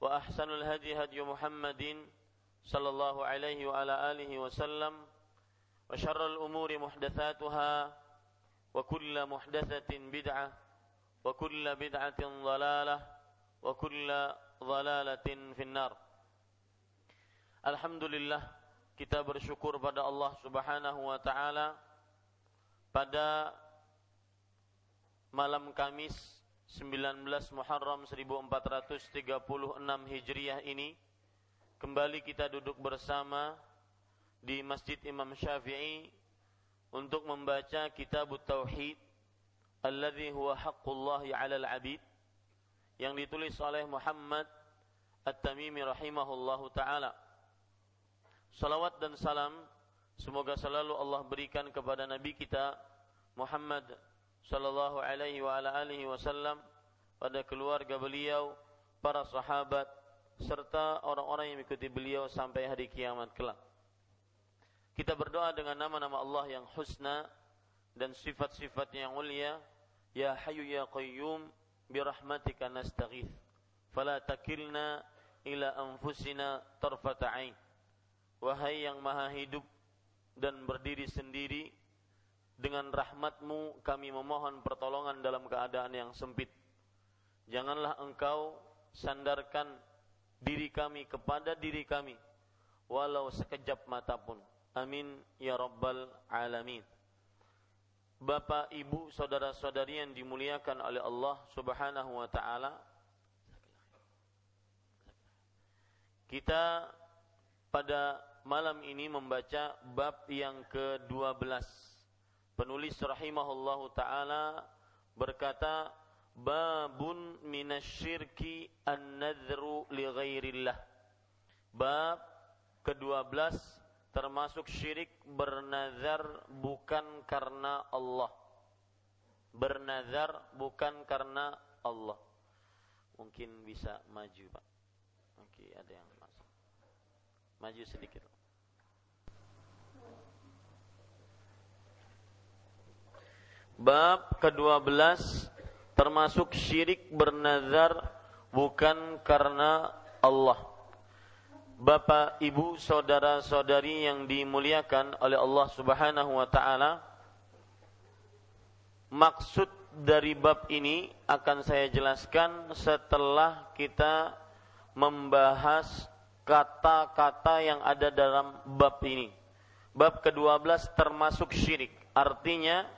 وأحسن الهدي هدي محمد صلى الله عليه وعلى آله وسلم وشر الأمور محدثاتها وكل محدثة بدعة وكل بدعة ضلالة وكل ضلالة في النار. لله kita bersyukur pada Allah Subhanahu wa taala. Pada malam Kamis 19 Muharram 1436 Hijriah ini kembali kita duduk bersama di Masjid Imam Syafi'i untuk membaca kitab Tauhid alladhi huwa haqqullahi 'alal 'abid yang ditulis oleh Muhammad At-Tamimi rahimahullahu taala. Salawat dan salam semoga selalu Allah berikan kepada nabi kita Muhammad sallallahu alaihi wa ala alihi wasallam pada keluarga beliau, para sahabat serta orang-orang yang mengikuti beliau sampai hari kiamat kelak. Kita berdoa dengan nama-nama Allah yang husna dan sifat-sifatnya yang mulia. Ya Hayyu ya Qayyum bi rahmatika nastaghith. Fala takilna ila anfusina tarfata ain. Wahai yang maha hidup dan berdiri sendiri, dengan rahmatmu kami memohon pertolongan dalam keadaan yang sempit. Janganlah engkau sandarkan diri kami kepada diri kami, walau sekejap mata pun. Amin ya rabbal alamin. Bapak, Ibu, saudara-saudari yang dimuliakan oleh Allah Subhanahu wa taala. Kita pada malam ini membaca bab yang ke-12. Penulis rahimahullahu taala berkata babun minasyirki an-nadhru li ghairillah. Bab ke-12 termasuk syirik bernazar bukan karena Allah. Bernazar bukan karena Allah. Mungkin bisa maju, Pak. Oke, ada yang masuk. Maju sedikit. Bab ke-12 termasuk syirik bernazar bukan karena Allah. Bapak, Ibu, saudara-saudari yang dimuliakan oleh Allah Subhanahu wa taala, maksud dari bab ini akan saya jelaskan setelah kita membahas kata-kata yang ada dalam bab ini. Bab ke-12 termasuk syirik. Artinya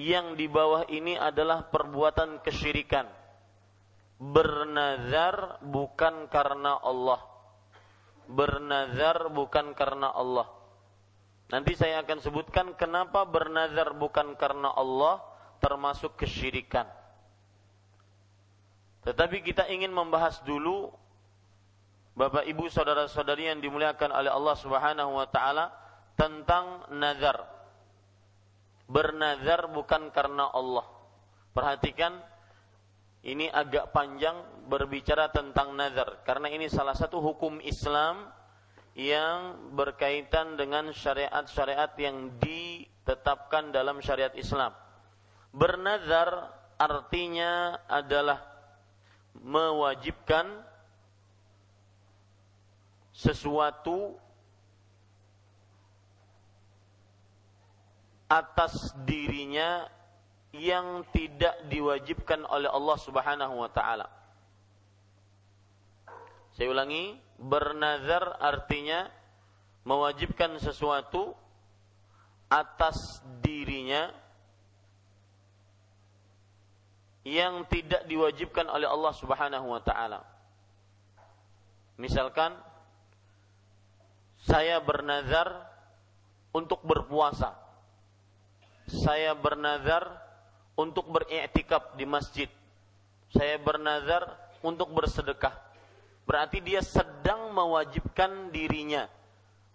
yang di bawah ini adalah perbuatan kesyirikan. Bernazar bukan karena Allah bernazar bukan karena Allah. Nanti saya akan sebutkan kenapa bernazar bukan karena Allah termasuk kesyirikan. Tetapi kita ingin membahas dulu Bapak Ibu saudara-saudari yang dimuliakan oleh Allah Subhanahu wa taala tentang nazar. Bernazar bukan karena Allah. Perhatikan ini agak panjang berbicara tentang nazar karena ini salah satu hukum Islam yang berkaitan dengan syariat-syariat yang ditetapkan dalam syariat Islam. Bernazar artinya adalah mewajibkan sesuatu atas dirinya yang tidak diwajibkan oleh Allah Subhanahu wa taala. Saya ulangi, bernazar artinya mewajibkan sesuatu atas dirinya yang tidak diwajibkan oleh Allah Subhanahu wa taala. Misalkan saya bernazar untuk berpuasa. Saya bernazar untuk beriktikaf di masjid. Saya bernazar untuk bersedekah. Berarti dia sedang mewajibkan dirinya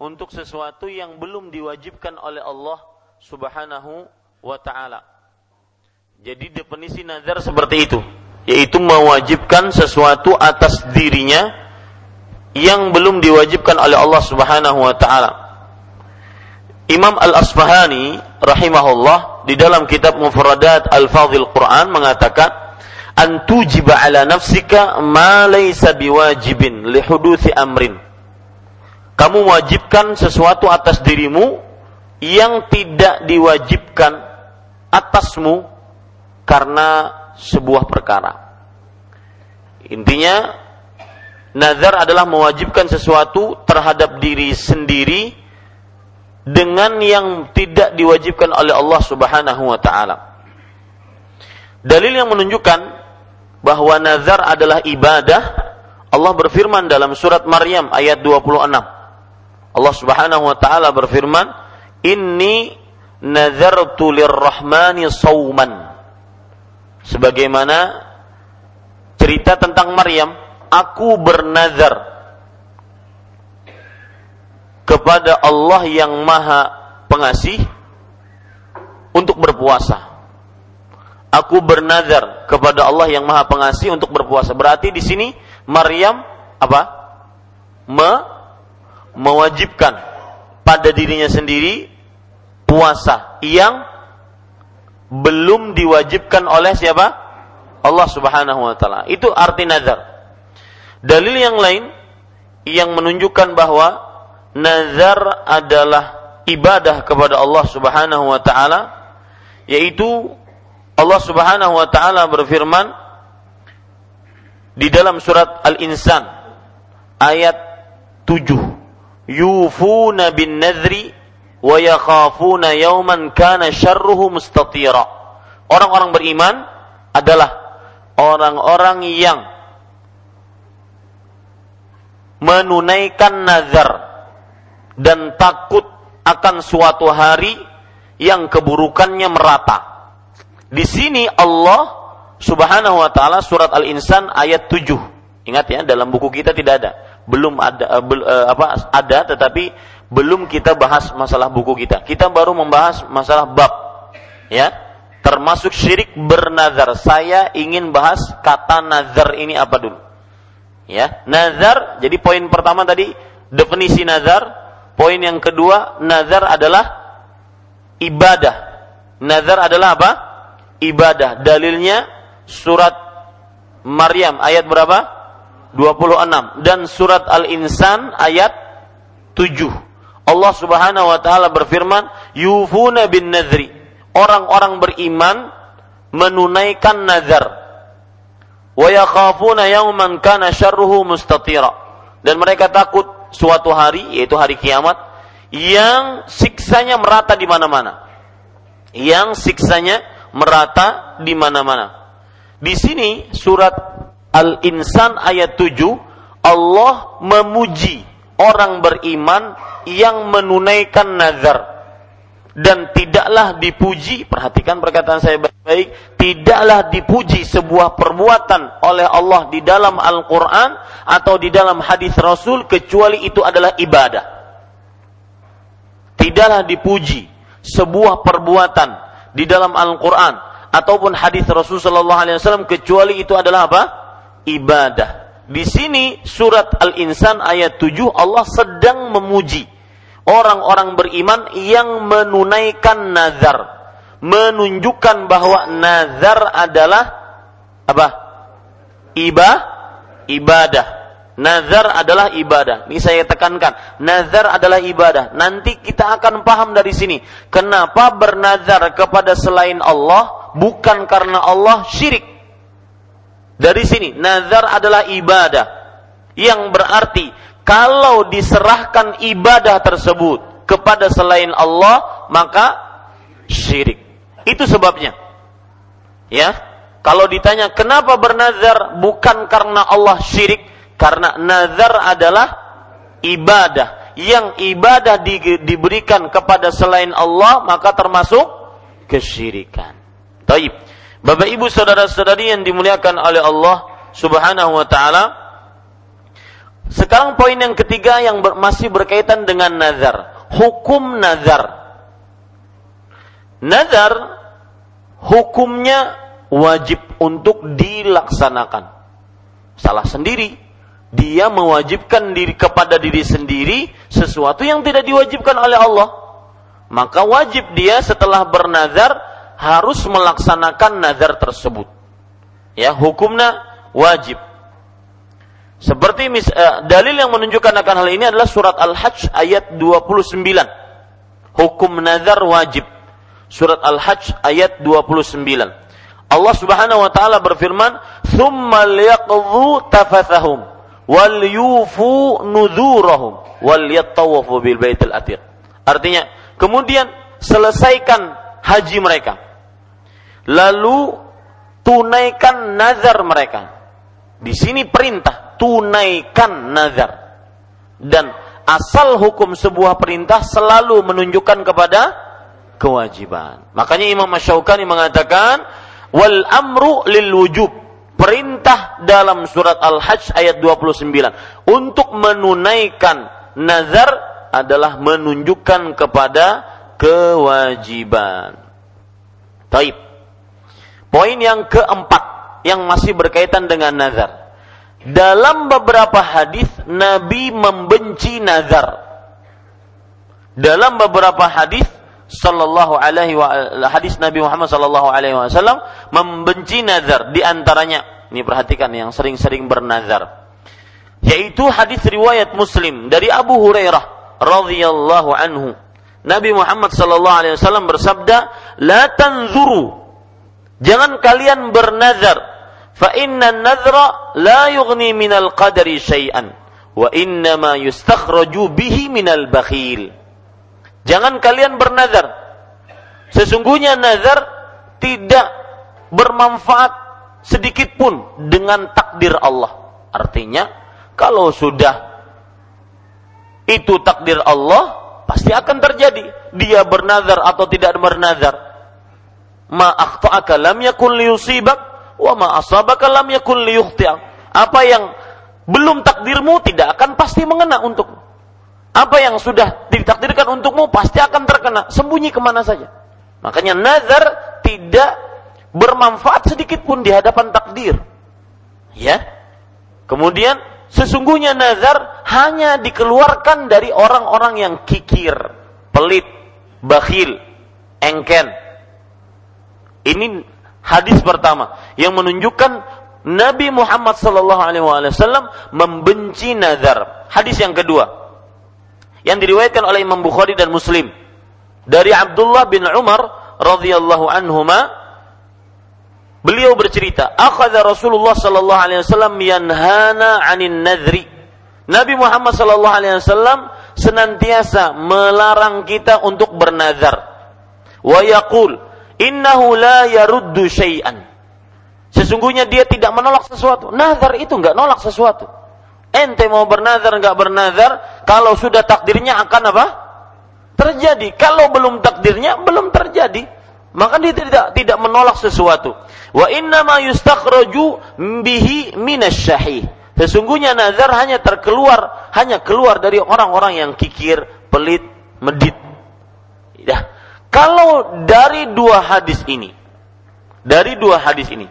untuk sesuatu yang belum diwajibkan oleh Allah Subhanahu wa taala. Jadi definisi nazar seperti itu, yaitu mewajibkan sesuatu atas dirinya yang belum diwajibkan oleh Allah Subhanahu wa taala. Imam Al-Asfahani rahimahullah di dalam kitab Mufradat Al-Fadhil Quran mengatakan an tujiba ala nafsika ma laysa biwajibin li huduthi amrin. Kamu wajibkan sesuatu atas dirimu yang tidak diwajibkan atasmu karena sebuah perkara. Intinya nazar adalah mewajibkan sesuatu terhadap diri sendiri dengan yang tidak diwajibkan oleh Allah Subhanahu wa taala. Dalil yang menunjukkan bahwa nazar adalah ibadah Allah berfirman dalam surat Maryam ayat 26. Allah Subhanahu wa taala berfirman, "Inni nazartu lirrahmani sauman." Sebagaimana cerita tentang Maryam, aku bernazar kepada Allah yang Maha Pengasih untuk berpuasa. Aku bernazar kepada Allah yang Maha Pengasih untuk berpuasa. Berarti di sini Maryam apa? Me mewajibkan pada dirinya sendiri puasa yang belum diwajibkan oleh siapa? Allah Subhanahu wa taala. Itu arti nazar. Dalil yang lain yang menunjukkan bahwa nazar adalah ibadah kepada Allah Subhanahu wa taala yaitu Allah Subhanahu wa taala berfirman di dalam surat Al-Insan ayat 7 yufuna bin nadri wa yakhafuna yawman kana syarruhu mustatira. Orang-orang beriman adalah orang-orang yang menunaikan nazar dan takut akan suatu hari yang keburukannya merata. Di sini Allah Subhanahu wa taala surat Al-Insan ayat 7. Ingat ya, dalam buku kita tidak ada. Belum ada uh, bel, uh, apa ada tetapi belum kita bahas masalah buku kita. Kita baru membahas masalah bab. Ya. Termasuk syirik bernazar. Saya ingin bahas kata nazar ini apa dulu. Ya, nazar. Jadi poin pertama tadi definisi nazar Poin yang kedua, nazar adalah ibadah. Nazar adalah apa? Ibadah. Dalilnya surat Maryam ayat berapa? 26 dan surat Al-Insan ayat 7. Allah Subhanahu wa taala berfirman, "Yufuna bin nadri." Orang-orang beriman menunaikan nazar. Wa yakhafuna yawman kana syarruhu mustatira. Dan mereka takut suatu hari yaitu hari kiamat yang siksanya merata di mana-mana. Yang siksanya merata di mana-mana. Di sini surat Al-Insan ayat 7 Allah memuji orang beriman yang menunaikan nazar dan tidaklah dipuji perhatikan perkataan saya baik-baik tidaklah dipuji sebuah perbuatan oleh Allah di dalam Al-Qur'an atau di dalam hadis Rasul kecuali itu adalah ibadah tidaklah dipuji sebuah perbuatan di dalam Al-Qur'an ataupun hadis Rasulullah SAW kecuali itu adalah apa? Ibadah. Di sini surat Al-Insan ayat 7 Allah sedang memuji orang-orang beriman yang menunaikan nazar. Menunjukkan bahwa nazar adalah apa? Iba, ibadah Nazar adalah ibadah. Ini saya tekankan. Nazar adalah ibadah. Nanti kita akan paham dari sini. Kenapa bernazar kepada selain Allah bukan karena Allah syirik. Dari sini, nazar adalah ibadah. Yang berarti kalau diserahkan ibadah tersebut kepada selain Allah, maka syirik. Itu sebabnya. Ya. Kalau ditanya kenapa bernazar bukan karena Allah syirik, karena nazar adalah ibadah. Yang ibadah di, diberikan kepada selain Allah maka termasuk kesyirikan. Taib. Bapak Ibu saudara-saudari yang dimuliakan oleh Allah Subhanahu wa taala. Sekarang poin yang ketiga yang ber, masih berkaitan dengan nazar. Hukum nazar. Nazar hukumnya wajib untuk dilaksanakan. Salah sendiri dia mewajibkan diri kepada diri sendiri sesuatu yang tidak diwajibkan oleh Allah. Maka wajib dia setelah bernazar harus melaksanakan nazar tersebut. Ya, hukumnya wajib. Seperti mis, uh, dalil yang menunjukkan akan hal ini adalah surat Al-Hajj ayat 29. Hukum nazar wajib. Surat Al-Hajj ayat 29. Allah Subhanahu wa taala berfirman, "Tsumma liyaqdhu tafathahum." wal yufu nuzurahum wal yattawafu bil baitil atiq. Artinya, kemudian selesaikan haji mereka. Lalu tunaikan nazar mereka. Di sini perintah tunaikan nazar. Dan asal hukum sebuah perintah selalu menunjukkan kepada kewajiban. Makanya Imam Masyaukani mengatakan wal amru lil wujub perintah dalam surat Al-Hajj ayat 29 untuk menunaikan nazar adalah menunjukkan kepada kewajiban. Taib. Poin yang keempat yang masih berkaitan dengan nazar. Dalam beberapa hadis Nabi membenci nazar. Dalam beberapa hadis sallallahu alaihi wa hadis Nabi Muhammad sallallahu alaihi wasallam membenci nazar. Di antaranya ini perhatikan yang sering-sering bernazar. Yaitu hadis riwayat Muslim dari Abu Hurairah radhiyallahu anhu. Nabi Muhammad sallallahu alaihi wasallam bersabda la tanzuru. Jangan kalian bernazar fa inna nazra la yughni minal qadari syai'an wa inna ma yustakhraju bihi Jangan kalian bernazar. Sesungguhnya nazar tidak bermanfaat sedikit pun dengan takdir Allah. Artinya, kalau sudah itu takdir Allah, pasti akan terjadi. Dia bernazar atau tidak bernazar. Ma akhta'aka lam yakun liyusibak wa ma asabaka lam yakun liyukhti'ak. Apa yang belum takdirmu tidak akan pasti mengena untukmu. Apa yang sudah ditakdirkan untukmu pasti akan terkena. Sembunyi ke mana saja. Makanya nazar tidak bermanfaat sedikit pun di hadapan takdir. Ya. Kemudian sesungguhnya nazar hanya dikeluarkan dari orang-orang yang kikir, pelit, bakhil, engken. Ini hadis pertama yang menunjukkan Nabi Muhammad sallallahu alaihi wasallam membenci nazar. Hadis yang kedua, yang diriwayatkan oleh Imam Bukhari dan Muslim. Dari Abdullah bin Umar radhiyallahu anhuma beliau bercerita akhadha Rasulullah sallallahu alaihi wasallam yanhana 'anin nadri Nabi Muhammad sallallahu alaihi wasallam senantiasa melarang kita untuk bernazar. Wa yaqul innahu la yaruddu syai'an Sesungguhnya dia tidak menolak sesuatu. Nazar itu enggak nolak sesuatu. Ente mau bernazar nggak bernazar, kalau sudah takdirnya akan apa? Terjadi. Kalau belum takdirnya belum terjadi, maka dia tidak tidak menolak sesuatu. Wa inna ma yustakhraju bihi minasyahih. Sesungguhnya nazar hanya terkeluar, hanya keluar dari orang-orang yang kikir, pelit, medit. Ya. Kalau dari dua hadis ini, dari dua hadis ini.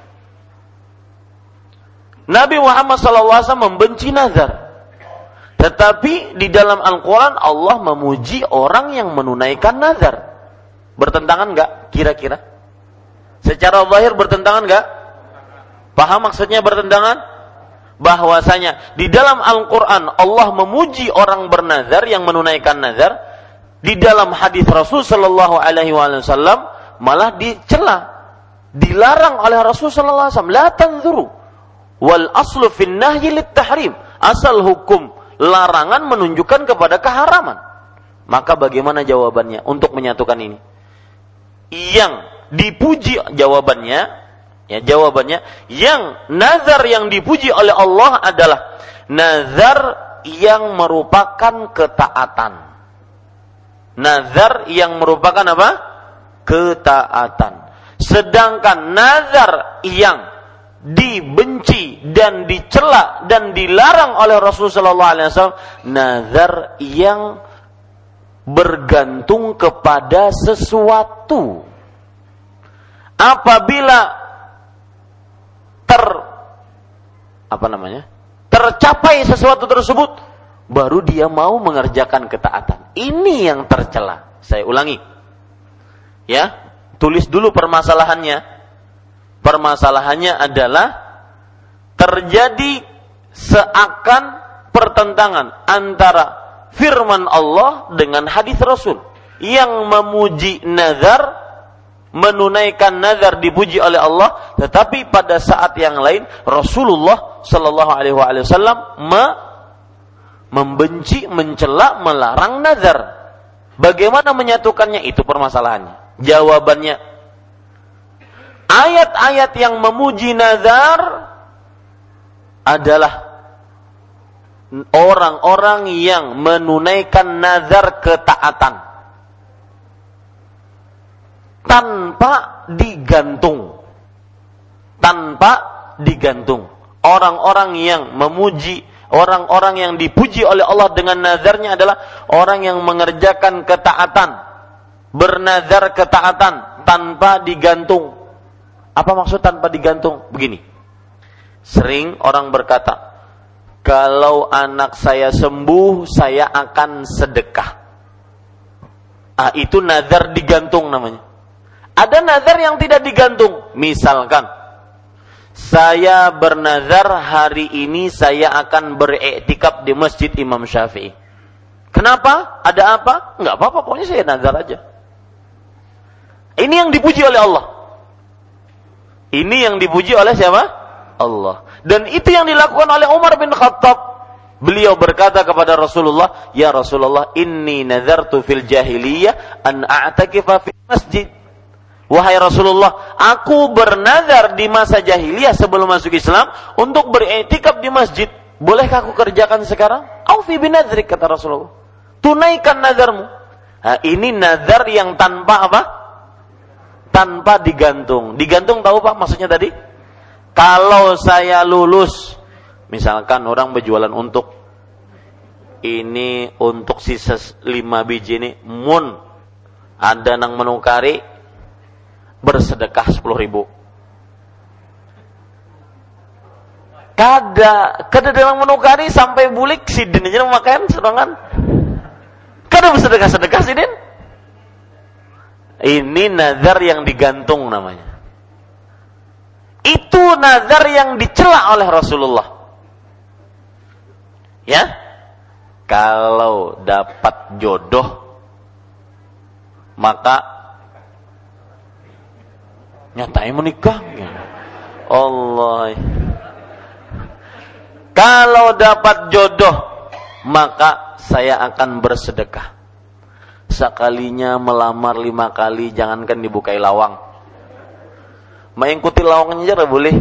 Nabi Muhammad SAW membenci nazar. Tetapi di dalam Al-Quran Allah memuji orang yang menunaikan nazar. Bertentangan nggak kira-kira? Secara zahir bertentangan nggak? Paham maksudnya bertentangan? Bahwasanya di dalam Al-Quran Allah memuji orang bernazar yang menunaikan nazar. Di dalam hadis Rasul Shallallahu Alaihi Wasallam malah dicela, dilarang oleh Rasul Shallallahu Alaihi Wasallam. La tanzuru Wal aslu fin nahyi tahrim. Asal hukum larangan menunjukkan kepada keharaman. Maka bagaimana jawabannya untuk menyatukan ini? Yang dipuji jawabannya, ya jawabannya, yang nazar yang dipuji oleh Allah adalah nazar yang merupakan ketaatan. Nazar yang merupakan apa? Ketaatan. Sedangkan nazar yang dibenci dan dicela dan dilarang oleh Rasulullah SAW nazar yang bergantung kepada sesuatu apabila ter apa namanya tercapai sesuatu tersebut baru dia mau mengerjakan ketaatan. Ini yang tercela. Saya ulangi. Ya tulis dulu permasalahannya. Permasalahannya adalah terjadi seakan pertentangan antara firman Allah dengan hadis Rasul. Yang memuji nazar menunaikan nazar dipuji oleh Allah tetapi pada saat yang lain Rasulullah Shallallahu alaihi wasallam membenci mencela melarang nazar. Bagaimana menyatukannya? Itu permasalahannya. Jawabannya ayat-ayat yang memuji nazar adalah orang-orang yang menunaikan nazar ketaatan. Tanpa digantung. Tanpa digantung. Orang-orang yang memuji orang-orang yang dipuji oleh Allah dengan nazarnya adalah orang yang mengerjakan ketaatan bernazar ketaatan tanpa digantung apa maksud tanpa digantung? Begini. Sering orang berkata, kalau anak saya sembuh, saya akan sedekah. Ah, itu nazar digantung namanya. Ada nazar yang tidak digantung. Misalkan, saya bernazar hari ini saya akan beriktikaf di masjid Imam Syafi'i. Kenapa? Ada apa? Enggak apa-apa, pokoknya saya nazar aja. Ini yang dipuji oleh Allah. Ini yang dipuji oleh siapa? Allah. Dan itu yang dilakukan oleh Umar bin Khattab. Beliau berkata kepada Rasulullah, "Ya Rasulullah, inni nazartu fil jahiliyah an a'takifa fi masjid." Wahai Rasulullah, aku bernazar di masa jahiliyah sebelum masuk Islam untuk beriktikaf di masjid. Bolehkah aku kerjakan sekarang? Aufi binadrik kata Rasulullah. Tunaikan nazarmu. Nah, ini nazar yang tanpa apa? tanpa digantung. Digantung tahu Pak maksudnya tadi? Kalau saya lulus, misalkan orang berjualan untuk ini untuk sisa 5 biji ini mun ada nang menukari bersedekah 10 ribu kada kada dalam menukari sampai bulik sidin aja makan serangan kada bersedekah sedekah sidin ini nazar yang digantung namanya. Itu nazar yang dicela oleh Rasulullah. Ya. Kalau dapat jodoh maka nyatain menikah. Allah. Kalau dapat jodoh maka saya akan bersedekah. Sekalinya melamar lima kali jangankan dibukai lawang. Mengikuti lawangnya aja boleh.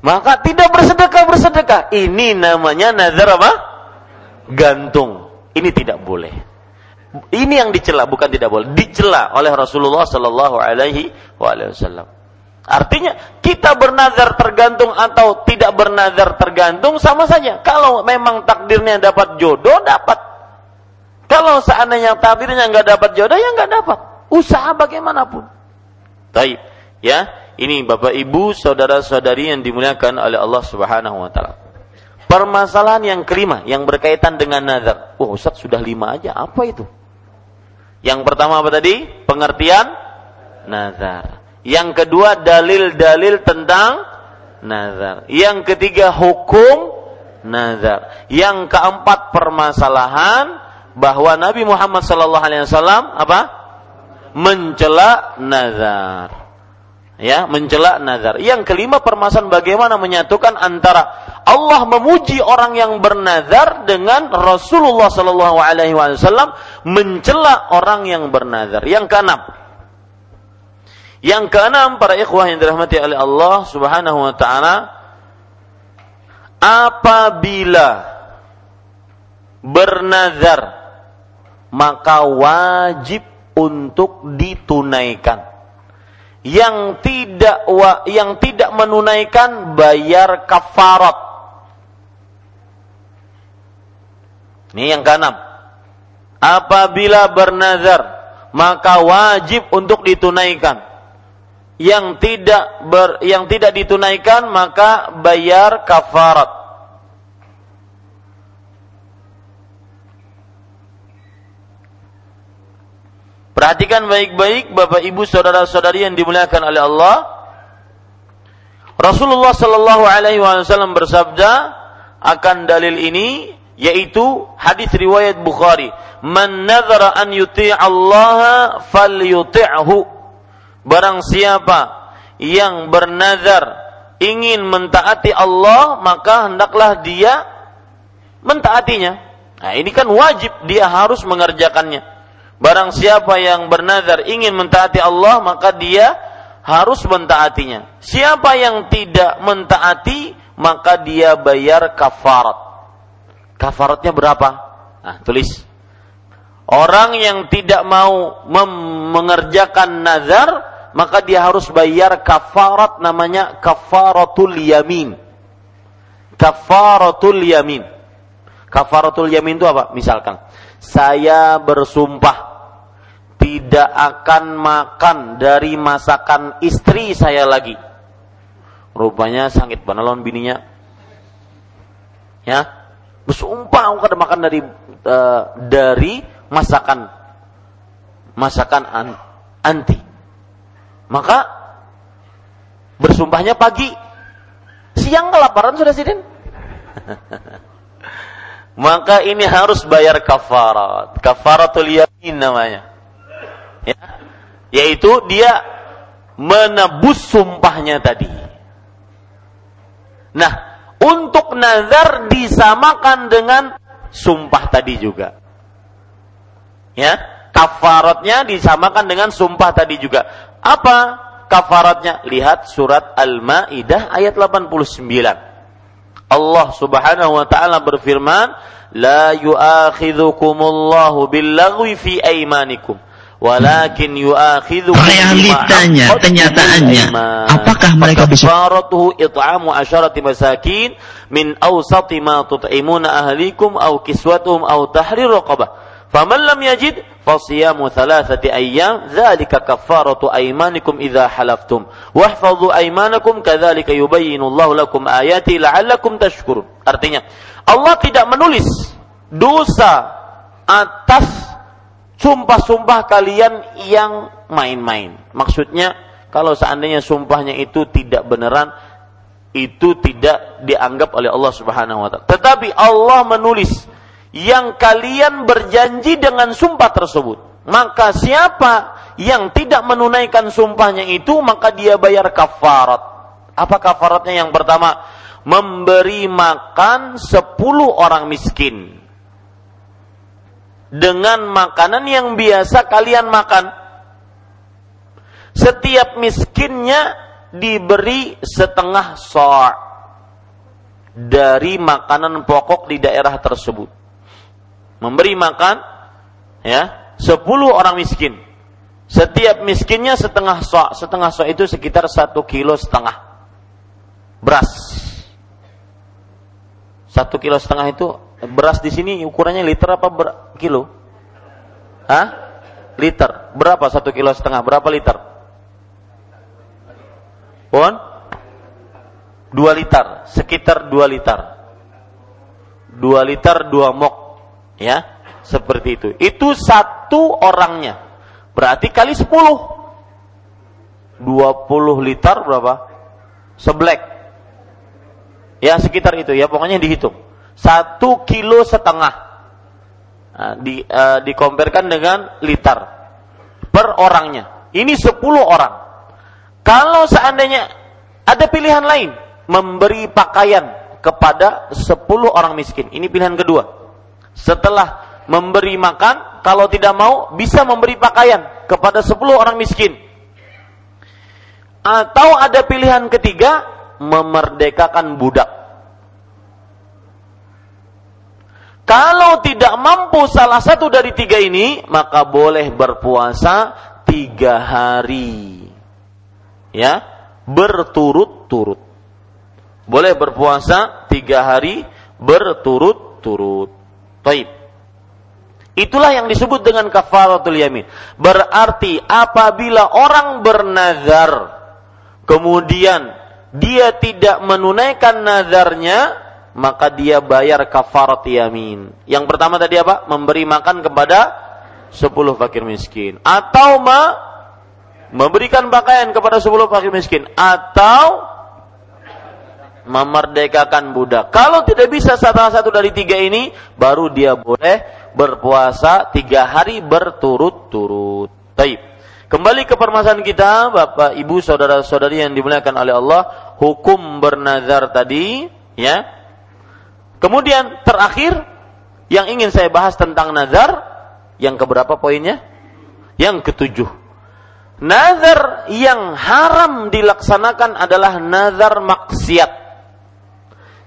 Maka tidak bersedekah bersedekah. Ini namanya nazar apa? Gantung. Ini tidak boleh ini yang dicela bukan tidak boleh dicela oleh Rasulullah Sallallahu Alaihi Wasallam artinya kita bernazar tergantung atau tidak bernazar tergantung sama saja kalau memang takdirnya dapat jodoh dapat kalau seandainya takdirnya nggak dapat jodoh, ya nggak dapat. Usaha bagaimanapun. Tapi Ya, ini Bapak Ibu, saudara-saudari yang dimuliakan oleh Allah Subhanahu wa taala. Permasalahan yang kelima yang berkaitan dengan nazar. Oh, Ustaz sudah lima aja. Apa itu? Yang pertama apa tadi? Pengertian nazar. Yang kedua dalil-dalil tentang nazar. Yang ketiga hukum nazar. Yang keempat permasalahan bahwa Nabi Muhammad wasallam apa? mencela nazar ya mencela nazar. Yang kelima permasalahan bagaimana menyatukan antara Allah memuji orang yang bernazar dengan Rasulullah Shallallahu Alaihi Wasallam mencela orang yang bernazar. Yang keenam, yang keenam para ikhwah yang dirahmati oleh Allah Subhanahu Wa Taala, apabila bernazar maka wajib untuk ditunaikan yang tidak wa, yang tidak menunaikan bayar kafarat. Ini yang keenam. Apabila bernazar maka wajib untuk ditunaikan. Yang tidak ber, yang tidak ditunaikan maka bayar kafarat. Perhatikan baik-baik Bapak Ibu saudara-saudari yang dimuliakan oleh Allah. Rasulullah Shallallahu alaihi wasallam bersabda akan dalil ini yaitu hadis riwayat Bukhari, "Man nadzara an yuti' Allah falyuti'hu." Barang siapa yang bernazar ingin mentaati Allah, maka hendaklah dia mentaatinya. Nah, ini kan wajib dia harus mengerjakannya. Barang siapa yang bernazar ingin mentaati Allah, maka dia harus mentaatinya. Siapa yang tidak mentaati, maka dia bayar kafarat. Kafaratnya berapa? Nah, tulis. Orang yang tidak mau mengerjakan nazar, maka dia harus bayar kafarat namanya kafaratul yamin. Kafaratul yamin. Kafaratul yamin itu apa? Misalkan, saya bersumpah tidak akan makan dari masakan istri saya lagi. Rupanya sangit banalon bininya. Ya, bersumpah aku akan makan dari uh, dari masakan masakan an, anti. Maka bersumpahnya pagi, siang kelaparan sudah sidin. Maka ini harus bayar kafarat. Kafaratul yamin namanya ya, yaitu dia menebus sumpahnya tadi. Nah, untuk nazar disamakan dengan sumpah tadi juga. Ya, kafaratnya disamakan dengan sumpah tadi juga. Apa kafaratnya? Lihat surat Al-Maidah ayat 89. Allah Subhanahu wa taala berfirman, "La yu'akhidhukumullahu billaghwi fi aymanikum." Walakin yu'akhidhukum realitanya kenyataannya apakah mereka bisa faratuhu it'amu asyarati masakin min awsati ma tut'imuna ahlikum aw kiswatuhum aw tahrir raqabah. Faman lam yajid fasiyamu thalathati ayyam dzalika kaffaratu aymanikum idza halaftum. Wahfadhu aymanakum kadzalika yubayyinu Allahu lakum ayati la'allakum tashkurun. Artinya Allah tidak menulis dosa atas sumpah-sumpah kalian yang main-main. Maksudnya kalau seandainya sumpahnya itu tidak beneran itu tidak dianggap oleh Allah Subhanahu wa taala. Tetapi Allah menulis yang kalian berjanji dengan sumpah tersebut. Maka siapa yang tidak menunaikan sumpahnya itu maka dia bayar kafarat. Apa kafaratnya? Yang pertama, memberi makan 10 orang miskin dengan makanan yang biasa kalian makan. Setiap miskinnya diberi setengah so' dari makanan pokok di daerah tersebut. Memberi makan ya sepuluh orang miskin. Setiap miskinnya setengah so' setengah so' itu sekitar satu kilo setengah beras. Satu kilo setengah itu beras di sini ukurannya liter apa ber kilo? Hah? Liter. Berapa satu kilo setengah? Berapa liter? Pon? 2 liter, sekitar 2 liter. 2 liter 2 mok. Ya, seperti itu. Itu satu orangnya. Berarti kali 10. 20 liter berapa? Seblek. Ya sekitar itu ya, pokoknya dihitung. Satu kilo setengah. Nah, di, uh, dikomparkan dengan liter per orangnya. Ini 10 orang. Kalau seandainya ada pilihan lain, memberi pakaian kepada 10 orang miskin. Ini pilihan kedua. Setelah memberi makan, kalau tidak mau bisa memberi pakaian kepada 10 orang miskin. Atau ada pilihan ketiga, memerdekakan budak. Kalau tidak mampu salah satu dari tiga ini, maka boleh berpuasa tiga hari. Ya, berturut-turut. Boleh berpuasa tiga hari berturut-turut. Taib. Itulah yang disebut dengan kafaratul yamin. Berarti apabila orang bernazar kemudian dia tidak menunaikan nazarnya, maka dia bayar kafarat yamin. Yang pertama tadi apa? Memberi makan kepada 10 fakir miskin atau ma memberikan pakaian kepada 10 fakir miskin atau memerdekakan budak. Kalau tidak bisa salah satu dari tiga ini, baru dia boleh berpuasa tiga hari berturut-turut. Taib. Kembali ke permasalahan kita, Bapak, Ibu, saudara-saudari yang dimuliakan oleh Allah, hukum bernazar tadi, ya. Kemudian terakhir yang ingin saya bahas tentang nazar, yang keberapa poinnya? Yang ketujuh. Nazar yang haram dilaksanakan adalah nazar maksiat.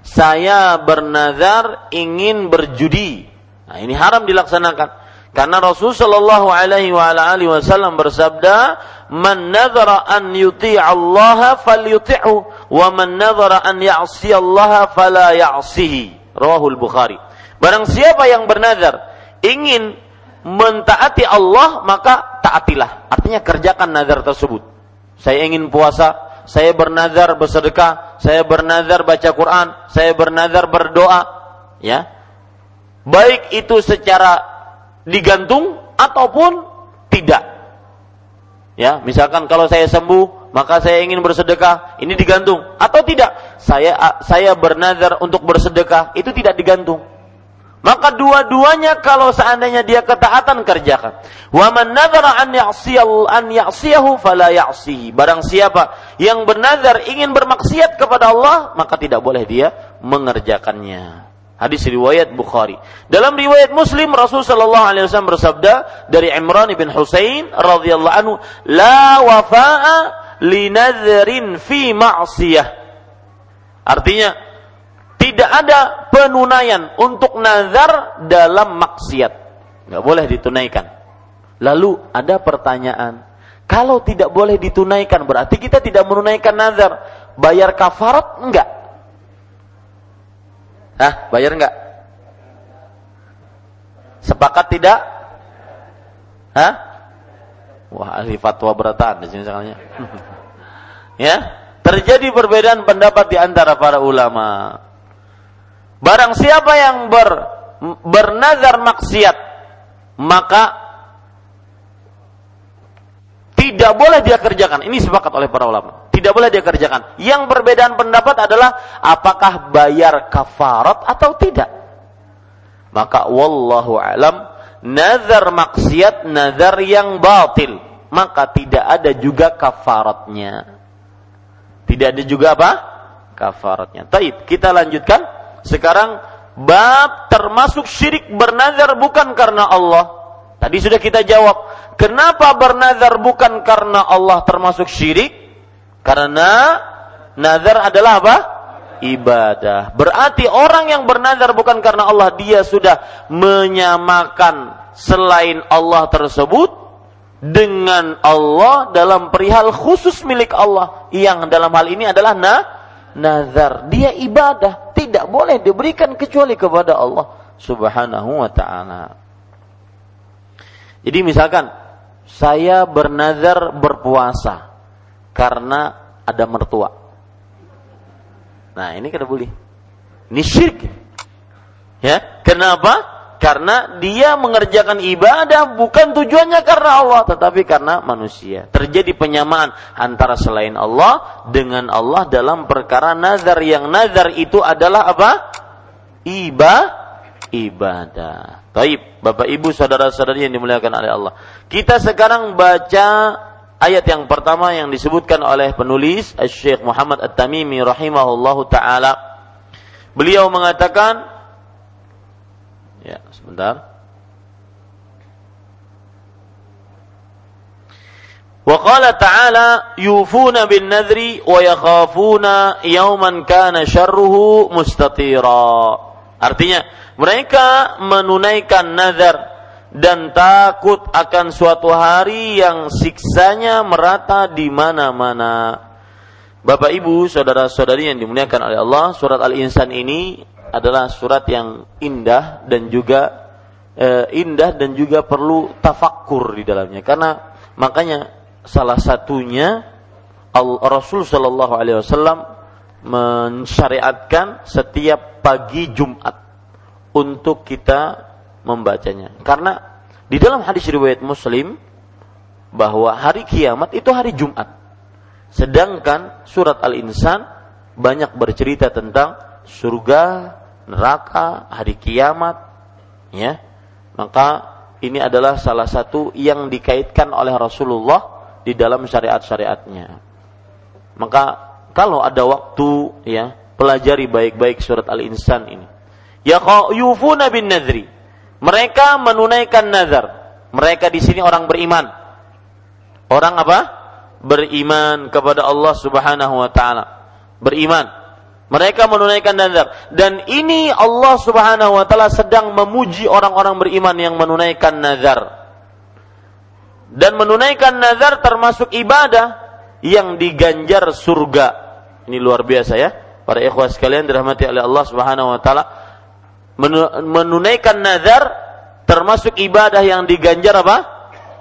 Saya bernazar ingin berjudi. Nah, ini haram dilaksanakan. Karena Rasul Shallallahu Alaihi Wasallam bersabda, "Man an yuti Allah falyuti'hu, wa man an ya'si Allah fala ya'sihi." Rawahul Bukhari. Barang siapa yang bernazar ingin mentaati Allah, maka taatilah. Artinya kerjakan nazar tersebut. Saya ingin puasa, saya bernazar bersedekah, saya bernazar baca Quran, saya bernazar berdoa, ya. Baik itu secara digantung ataupun tidak. Ya, misalkan kalau saya sembuh, maka saya ingin bersedekah, ini digantung atau tidak? Saya saya bernazar untuk bersedekah, itu tidak digantung. Maka dua-duanya kalau seandainya dia ketaatan kerjakan. Wa man nadzara an ya'siyal an ya'siyahu fala ya'sihi. Barang siapa yang bernazar ingin bermaksiat kepada Allah, maka tidak boleh dia mengerjakannya. Hadis riwayat Bukhari. Dalam riwayat Muslim Rasul sallallahu alaihi wasallam bersabda dari Imran bin Husain radhiyallahu anhu, "La wafa'a li nadhrin fi ma'siyah." Artinya tidak ada penunaian untuk nazar dalam maksiat. Nggak boleh ditunaikan. Lalu ada pertanyaan, kalau tidak boleh ditunaikan berarti kita tidak menunaikan nazar. Bayar kafarat enggak? Hah, bayar enggak? Sepakat tidak? Hah? Wah, ahli fatwa beratan di sini misalnya. ya, terjadi perbedaan pendapat di antara para ulama. Barang siapa yang ber, bernazar maksiat, maka tidak boleh dia kerjakan. Ini sepakat oleh para ulama. Tidak boleh dia kerjakan. Yang perbedaan pendapat adalah apakah bayar kafarat atau tidak. Maka wallahu alam nazar maksiat nazar yang batil maka tidak ada juga kafaratnya. Tidak ada juga apa? Kafaratnya. Taib, kita lanjutkan. Sekarang bab termasuk syirik bernazar bukan karena Allah. Tadi sudah kita jawab. Kenapa bernazar bukan karena Allah termasuk syirik? Karena nazar adalah apa? Ibadah. Berarti orang yang bernazar bukan karena Allah, dia sudah menyamakan selain Allah tersebut dengan Allah dalam perihal khusus milik Allah yang dalam hal ini adalah na nazar. Dia ibadah, tidak boleh diberikan kecuali kepada Allah Subhanahu wa taala. Jadi misalkan saya bernazar berpuasa karena ada mertua. Nah, ini kada boleh. Ini syirik. Ya, kenapa? Karena dia mengerjakan ibadah bukan tujuannya karena Allah, tetapi karena manusia. Terjadi penyamaan antara selain Allah dengan Allah dalam perkara nazar yang nazar itu adalah apa? Iba, ibadah. Taib, Bapak Ibu, saudara-saudari yang dimuliakan oleh Allah. Kita sekarang baca ayat yang pertama yang disebutkan oleh penulis Syekh Muhammad At-Tamimi rahimahullahu taala. Beliau mengatakan Ya, sebentar. Wa qala ta'ala yufuna bin nadri wa yakhafuna yawman kana syarruhu mustatira. Artinya, mereka menunaikan nazar dan takut akan suatu hari yang siksanya merata di mana-mana. Bapak Ibu, saudara-saudari yang dimuliakan oleh Allah, surat Al-Insan ini adalah surat yang indah dan juga e, indah dan juga perlu tafakkur di dalamnya. Karena makanya salah satunya Rasul Shallallahu Alaihi Wasallam mensyariatkan setiap pagi Jumat untuk kita membacanya. Karena di dalam hadis riwayat Muslim bahwa hari kiamat itu hari Jumat. Sedangkan surat Al-Insan banyak bercerita tentang surga neraka, hari kiamat, ya. Maka ini adalah salah satu yang dikaitkan oleh Rasulullah di dalam syariat-syariatnya. Maka kalau ada waktu ya, pelajari baik-baik surat Al-Insan ini. Ya yufuna bin nadri. Mereka menunaikan nazar. Mereka di sini orang beriman. Orang apa? Beriman kepada Allah Subhanahu wa taala. Beriman mereka menunaikan nazar dan ini Allah Subhanahu wa taala sedang memuji orang-orang beriman yang menunaikan nazar. Dan menunaikan nazar termasuk ibadah yang diganjar surga. Ini luar biasa ya. Para ikhwah sekalian dirahmati oleh Allah Subhanahu wa taala menunaikan nazar termasuk ibadah yang diganjar apa?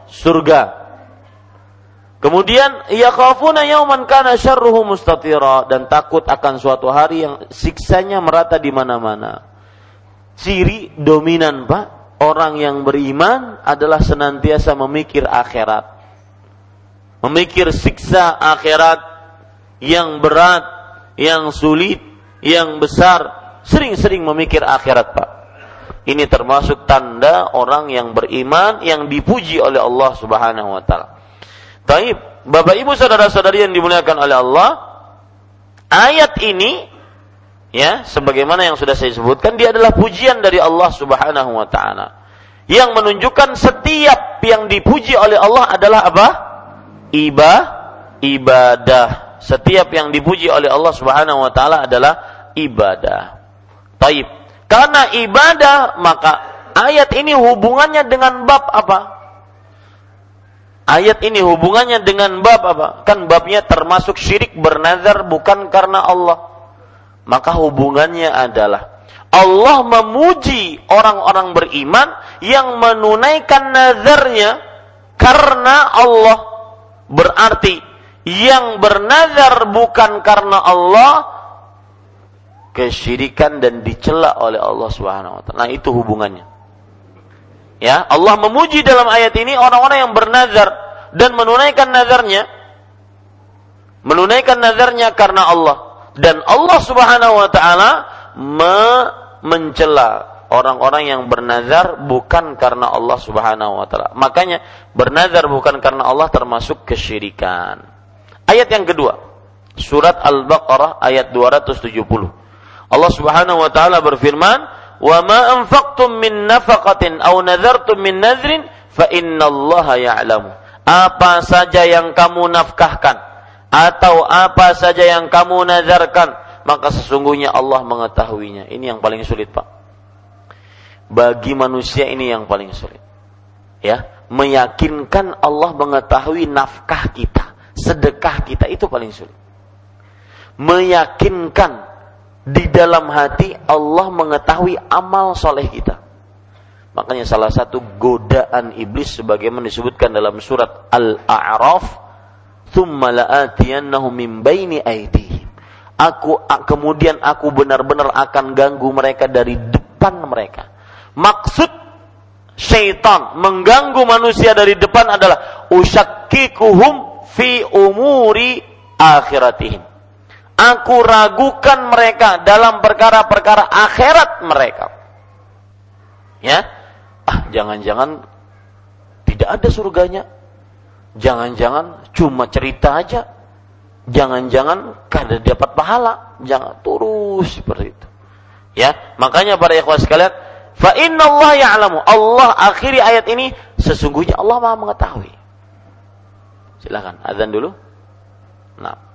Surga. Kemudian yakhafuna yauman kana syarruhu mustatira dan takut akan suatu hari yang siksanya merata di mana-mana. Ciri dominan Pak, orang yang beriman adalah senantiasa memikir akhirat. Memikir siksa akhirat yang berat, yang sulit, yang besar, sering-sering memikir akhirat Pak. Ini termasuk tanda orang yang beriman yang dipuji oleh Allah Subhanahu wa taala. Taib, Bapak Ibu saudara-saudari yang dimuliakan oleh Allah, ayat ini ya sebagaimana yang sudah saya sebutkan dia adalah pujian dari Allah Subhanahu wa taala. Yang menunjukkan setiap yang dipuji oleh Allah adalah apa? Iba, ibadah. Setiap yang dipuji oleh Allah Subhanahu wa taala adalah ibadah. Taib. Karena ibadah maka ayat ini hubungannya dengan bab apa? Ayat ini hubungannya dengan bab apa? Kan babnya termasuk syirik bernazar bukan karena Allah. Maka hubungannya adalah Allah memuji orang-orang beriman yang menunaikan nazarnya karena Allah. Berarti yang bernazar bukan karena Allah kesyirikan dan dicela oleh Allah Subhanahu wa taala. Nah, itu hubungannya. Ya, Allah memuji dalam ayat ini orang-orang yang bernazar dan menunaikan nazarnya menunaikan nazarnya karena Allah dan Allah Subhanahu wa taala me mencela orang-orang yang bernazar bukan karena Allah Subhanahu wa taala. Makanya bernazar bukan karena Allah termasuk kesyirikan. Ayat yang kedua, surat Al-Baqarah ayat 270. Allah Subhanahu wa taala berfirman, ma anfaqtum min nafaqatin aw nadhartum min nadhrin fa innallaha ya'lamu. Apa saja yang kamu nafkahkan atau apa saja yang kamu nazarkan maka sesungguhnya Allah mengetahuinya. Ini yang paling sulit Pak. Bagi manusia ini yang paling sulit. Ya meyakinkan Allah mengetahui nafkah kita sedekah kita itu paling sulit. Meyakinkan di dalam hati Allah mengetahui amal soleh kita. Makanya salah satu godaan iblis sebagaimana disebutkan dalam surat Al-A'raf min baini aku kemudian aku benar-benar akan ganggu mereka dari depan mereka. Maksud syaitan mengganggu manusia dari depan adalah usyakikuhum fi umuri akhiratihim aku ragukan mereka dalam perkara-perkara akhirat mereka ya ah jangan-jangan tidak ada surganya Jangan-jangan cuma cerita aja. Jangan-jangan kada dapat pahala. Jangan terus seperti itu. Ya, makanya para ikhwan sekalian, fa inna Allah ya'lamu. Allah akhiri ayat ini sesungguhnya Allah Maha mengetahui. Silakan azan dulu. Nah.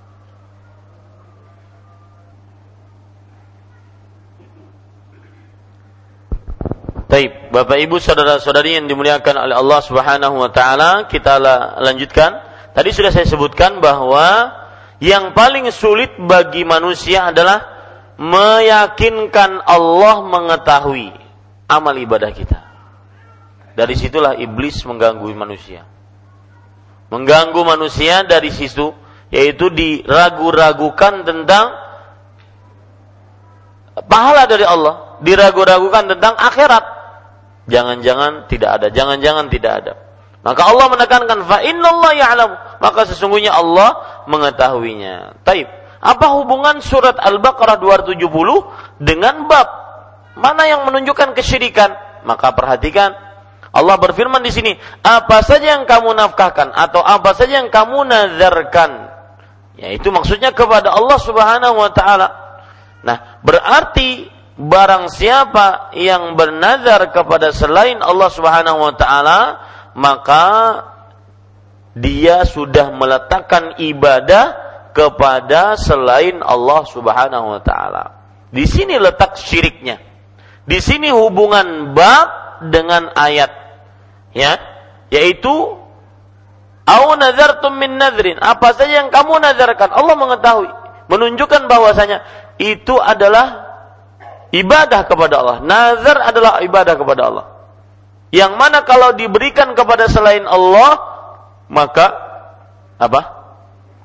Baik, Bapak Ibu saudara-saudari yang dimuliakan oleh Allah Subhanahu wa taala, kita lanjutkan. Tadi sudah saya sebutkan bahwa yang paling sulit bagi manusia adalah meyakinkan Allah mengetahui amal ibadah kita. Dari situlah iblis mengganggu manusia. Mengganggu manusia dari situ yaitu diragu-ragukan tentang pahala dari Allah, diragu-ragukan tentang akhirat Jangan-jangan tidak ada, jangan-jangan tidak ada. Maka Allah menekankan fa innallaha ya'lam, maka sesungguhnya Allah mengetahuinya. Taib. Apa hubungan surat Al-Baqarah 270 dengan bab mana yang menunjukkan kesyirikan? Maka perhatikan Allah berfirman di sini, apa saja yang kamu nafkahkan atau apa saja yang kamu nazarkan, yaitu maksudnya kepada Allah Subhanahu wa taala. Nah, berarti barang siapa yang bernazar kepada selain Allah Subhanahu wa taala maka dia sudah meletakkan ibadah kepada selain Allah Subhanahu wa taala. Di sini letak syiriknya. Di sini hubungan bab dengan ayat. Ya, yaitu au nazartum min nadrin, apa saja yang kamu nazarkan, Allah mengetahui, menunjukkan bahwasanya itu adalah ibadah kepada Allah. Nazar adalah ibadah kepada Allah. Yang mana kalau diberikan kepada selain Allah, maka apa?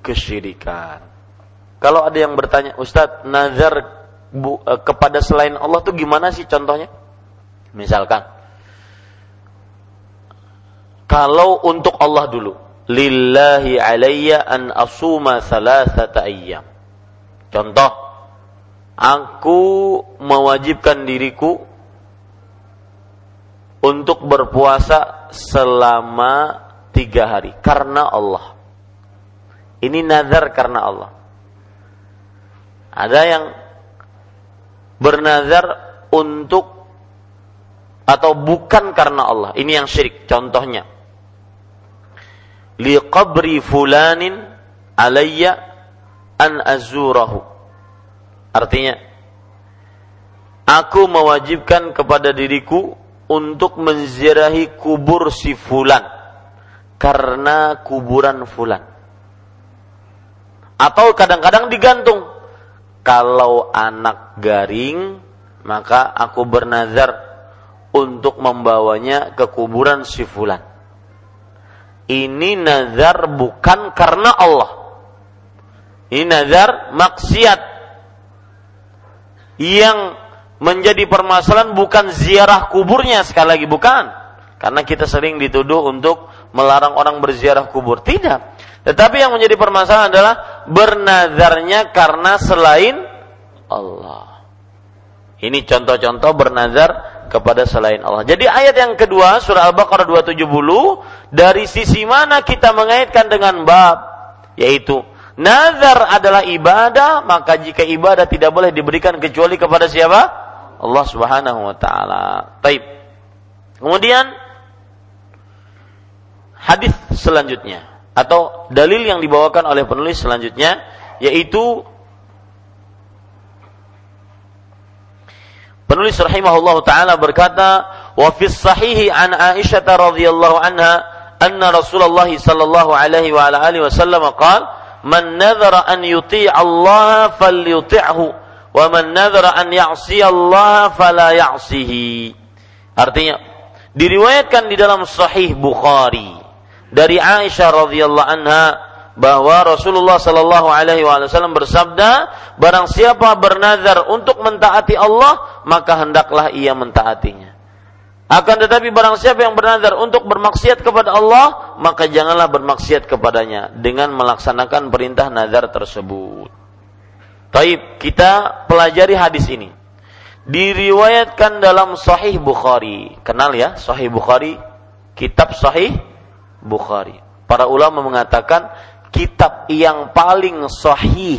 Kesyirikan. Kalau ada yang bertanya, Ustadz, nazar bu, eh, kepada selain Allah itu gimana sih contohnya? Misalkan, kalau untuk Allah dulu, lillahi alayya an asuma salasata ayyam. Contoh, aku mewajibkan diriku untuk berpuasa selama tiga hari karena Allah. Ini nazar karena Allah. Ada yang bernazar untuk atau bukan karena Allah. Ini yang syirik. Contohnya, li qabri fulanin alayya an azurahu Artinya, aku mewajibkan kepada diriku untuk menziarahi kubur si fulan karena kuburan fulan. Atau kadang-kadang digantung. Kalau anak garing, maka aku bernazar untuk membawanya ke kuburan si fulan. Ini nazar bukan karena Allah. Ini nazar maksiat yang menjadi permasalahan bukan ziarah kuburnya sekali lagi bukan. Karena kita sering dituduh untuk melarang orang berziarah kubur. Tidak. Tetapi yang menjadi permasalahan adalah bernazarnya karena selain Allah. Ini contoh-contoh bernazar kepada selain Allah. Jadi ayat yang kedua surah Al-Baqarah 270 dari sisi mana kita mengaitkan dengan bab yaitu Nazar adalah ibadah, maka jika ibadah tidak boleh diberikan kecuali kepada siapa? Allah Subhanahu wa taala. Taib. Kemudian hadis selanjutnya atau dalil yang dibawakan oleh penulis selanjutnya yaitu penulis rahimahullah taala berkata wa fi sahihi an Aisyah radhiyallahu anha anna Rasulullah sallallahu alaihi wa ala alihi wasallam qala man nadhara an yuti' Allah falyuti'hu wa man nadhara an ya'si Allah fala ya'sihi. Artinya diriwayatkan di dalam sahih Bukhari dari Aisyah radhiyallahu anha bahwa Rasulullah Shallallahu Alaihi Wasallam bersabda, barang siapa bernazar untuk mentaati Allah, maka hendaklah ia mentaatinya. Akan tetapi barang siapa yang bernazar untuk bermaksiat kepada Allah, maka janganlah bermaksiat kepadanya dengan melaksanakan perintah nazar tersebut. Taib, kita pelajari hadis ini. Diriwayatkan dalam Sahih Bukhari. Kenal ya, Sahih Bukhari, kitab Sahih Bukhari. Para ulama mengatakan kitab yang paling sahih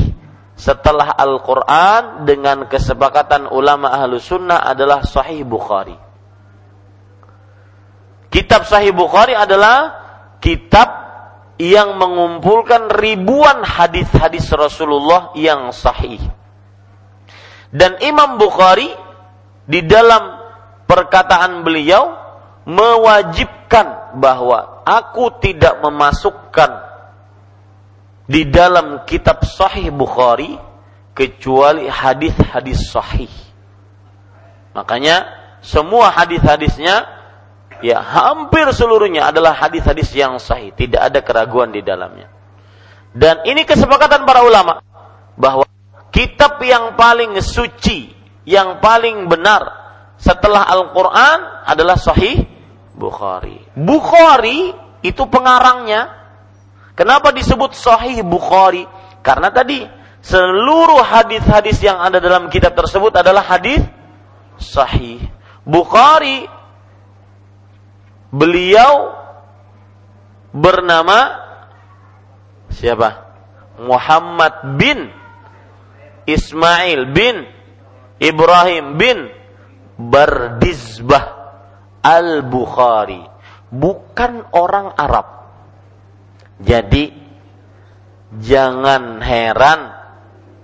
setelah Al-Quran dengan kesepakatan ulama ahlu sunnah adalah Sahih Bukhari. Kitab Sahih Bukhari adalah kitab yang mengumpulkan ribuan hadis-hadis Rasulullah yang sahih. Dan Imam Bukhari di dalam perkataan beliau mewajibkan bahwa aku tidak memasukkan di dalam kitab Sahih Bukhari kecuali hadis-hadis sahih. Makanya semua hadis-hadisnya ya hampir seluruhnya adalah hadis-hadis yang sahih, tidak ada keraguan di dalamnya. Dan ini kesepakatan para ulama bahwa kitab yang paling suci, yang paling benar setelah Al-Qur'an adalah Sahih Bukhari. Bukhari itu pengarangnya Kenapa disebut Sahih Bukhari? Karena tadi seluruh hadis-hadis yang ada dalam kitab tersebut adalah hadis sahih. Bukhari beliau bernama siapa? Muhammad bin Ismail bin Ibrahim bin Bardizbah Al-Bukhari. Bukan orang Arab jadi jangan heran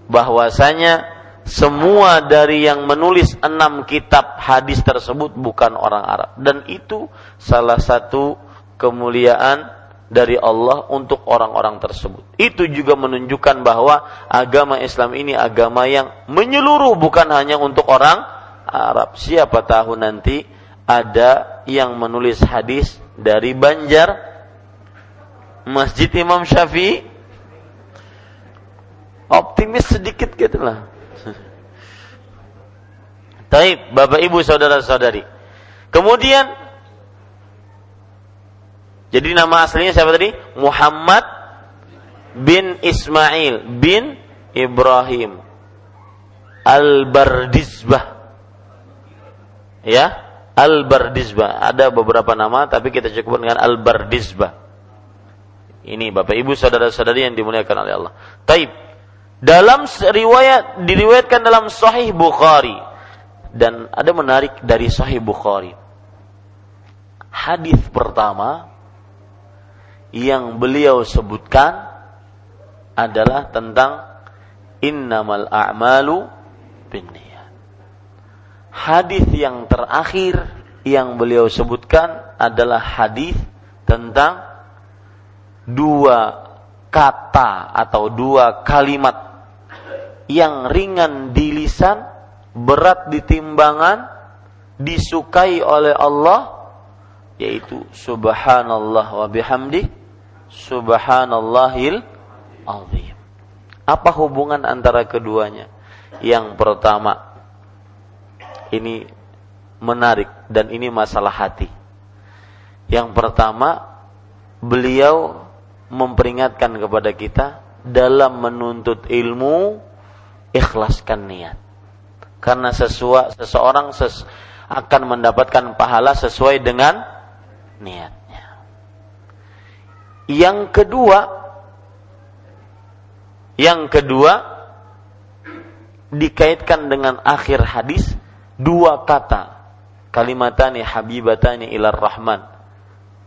bahwasanya semua dari yang menulis enam kitab hadis tersebut bukan orang Arab dan itu salah satu kemuliaan dari Allah untuk orang-orang tersebut. Itu juga menunjukkan bahwa agama Islam ini agama yang menyeluruh bukan hanya untuk orang Arab. Siapa tahu nanti ada yang menulis hadis dari Banjar Masjid Imam Syafi'i optimis sedikit gitu lah. Taib, Bapak Ibu saudara-saudari. Kemudian jadi nama aslinya siapa tadi? Muhammad bin Ismail bin Ibrahim Al-Bardizbah. Ya, Al-Bardizbah. Ada beberapa nama tapi kita cukup dengan Al-Bardizbah. Ini Bapak Ibu saudara-saudari yang dimuliakan oleh Allah. Taib. Dalam riwayat diriwayatkan dalam Sahih Bukhari dan ada menarik dari Sahih Bukhari. Hadis pertama yang beliau sebutkan adalah tentang innamal a'malu binniyat. Hadis yang terakhir yang beliau sebutkan adalah hadis tentang dua kata atau dua kalimat yang ringan di lisan, berat di timbangan, disukai oleh Allah, yaitu Subhanallah wa bihamdi, Subhanallahil azim. Apa hubungan antara keduanya? Yang pertama, ini menarik dan ini masalah hati. Yang pertama, beliau memperingatkan kepada kita dalam menuntut ilmu ikhlaskan niat. Karena sesua, seseorang ses, akan mendapatkan pahala sesuai dengan niatnya. Yang kedua, yang kedua dikaitkan dengan akhir hadis dua kata. Kalimatani habibatani ilar rahman.